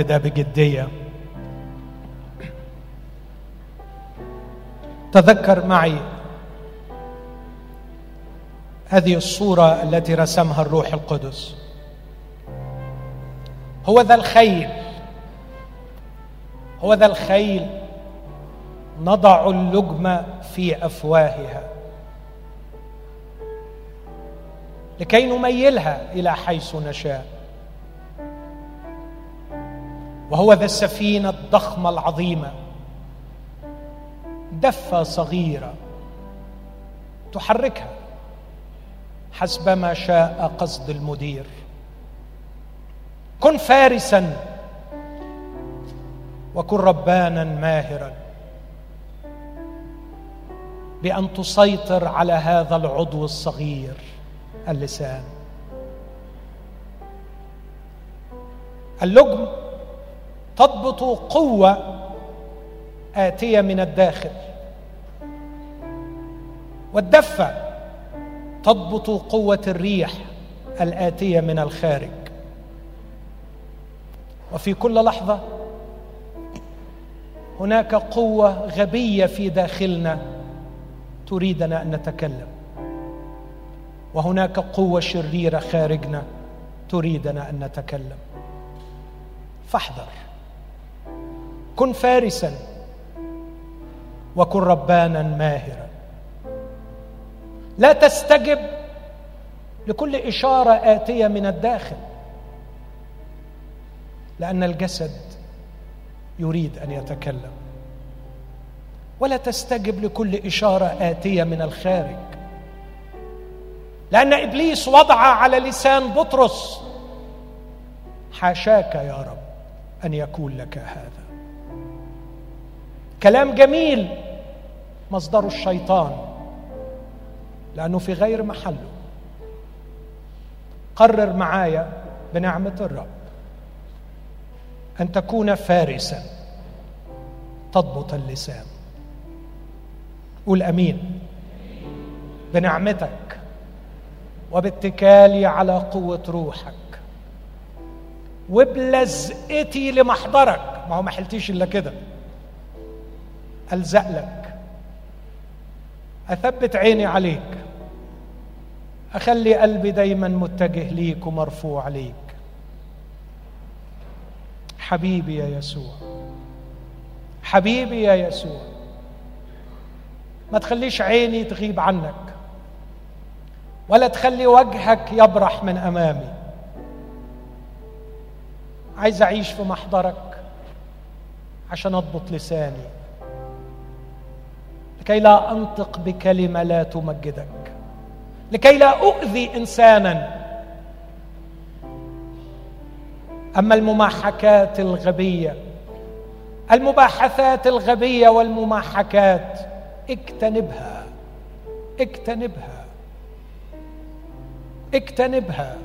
الوقت ده بجدية. تذكر معي هذه الصورة التي رسمها الروح القدس. هو ذا الخيل. هو ذا الخيل. نضع اللجم في أفواهها. لكي نميلها إلى حيث نشاء. وهو ذا السفينة الضخمة العظيمة. دفة صغيرة تحركها حسبما شاء قصد المدير. كن فارسا وكن ربانا ماهرا بأن تسيطر على هذا العضو الصغير اللسان. اللجم تضبط قوة آتية من الداخل. والدفة تضبط قوة الريح الآتية من الخارج. وفي كل لحظة هناك قوة غبية في داخلنا تريدنا أن نتكلم. وهناك قوة شريرة خارجنا تريدنا أن نتكلم. فاحذر. كن فارسا وكن ربانا ماهرا. لا تستجب لكل إشارة آتية من الداخل لأن الجسد يريد أن يتكلم. ولا تستجب لكل إشارة آتية من الخارج لأن إبليس وضع على لسان بطرس حاشاك يا رب أن يكون لك هذا. كلام جميل. مصدر الشيطان. لأنه في غير محله. قرر معايا بنعمة الرب. أن تكون فارسا. تضبط اللسان. قول آمين. بنعمتك. وباتكالي على قوة روحك. وبلزقتي لمحضرك. ما هو ما حلتيش إلا كده. ألزق لك. أثبت عيني عليك. أخلي قلبي دايما متجه ليك ومرفوع ليك حبيبي يا يسوع. حبيبي يا يسوع. ما تخليش عيني تغيب عنك. ولا تخلي وجهك يبرح من أمامي. عايز أعيش في محضرك عشان أضبط لساني. لكي لا أنطق بكلمة لا تمجدك. لكي لا أؤذي إنسانا. أما المماحكات الغبية المباحثات الغبية والمماحكات اجتنبها اجتنبها اجتنبها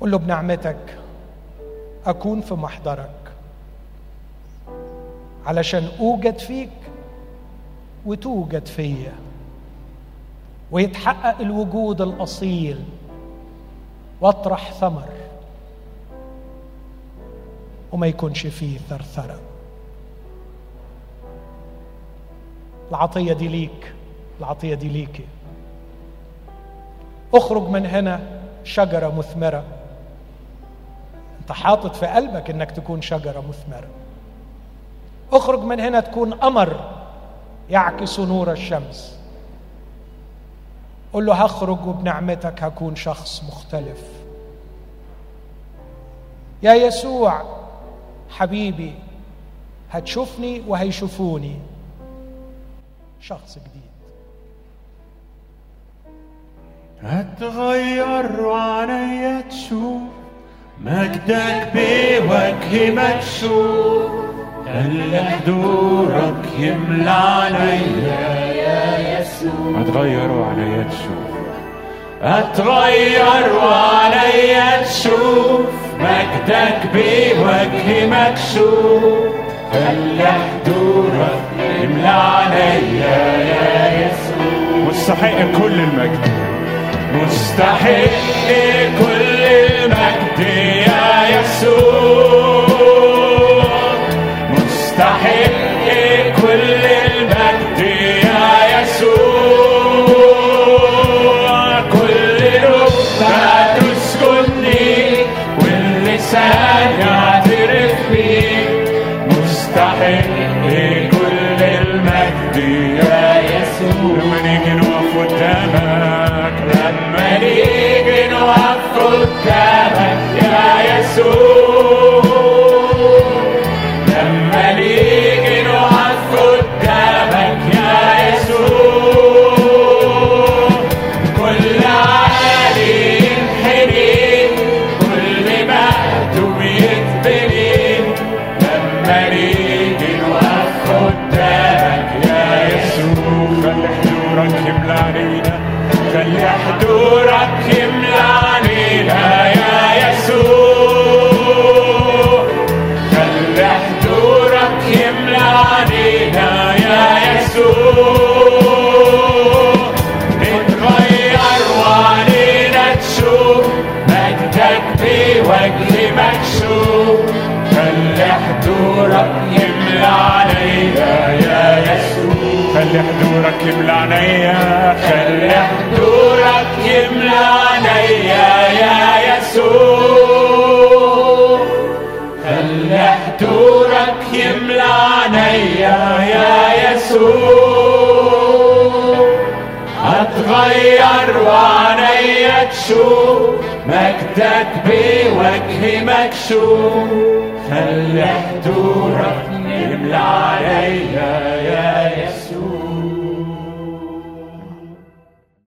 قل له بنعمتك أكون في محضرك. علشان أوجد فيك وتوجد فيا. ويتحقق الوجود الأصيل واطرح ثمر وما يكونش فيه ثرثرة. العطية دي ليك العطية دي ليكي. اخرج من هنا شجرة مثمرة. انت حاطط في قلبك إنك تكون شجرة مثمرة. اخرج من هنا تكون قمر يعكس نور الشمس. قل له هخرج وبنعمتك هكون شخص مختلف. يا يسوع حبيبي هتشوفني وهيشوفوني. شخص جديد. هتغير وعليا تشوف مجدك بوجه مكشوف. خلي حضورك يملى عليا يا يسوع هتغير وعليا تشوف هتغير وعليا تشوف مجدك بوجه مكشوف. خلي حضورك يملى عليا يا يسوع مستحق كل المجد. مستحق كل المجد يا يسوع. يا يملى عليا خلي حضورك يملى عليا يا يسوع. خلي حضورك يملى عليا يا يسوع. هتغير وعليا تشوف مجدك بوجه مكشوف. خلي حضورك يملى عليا يا يسوع.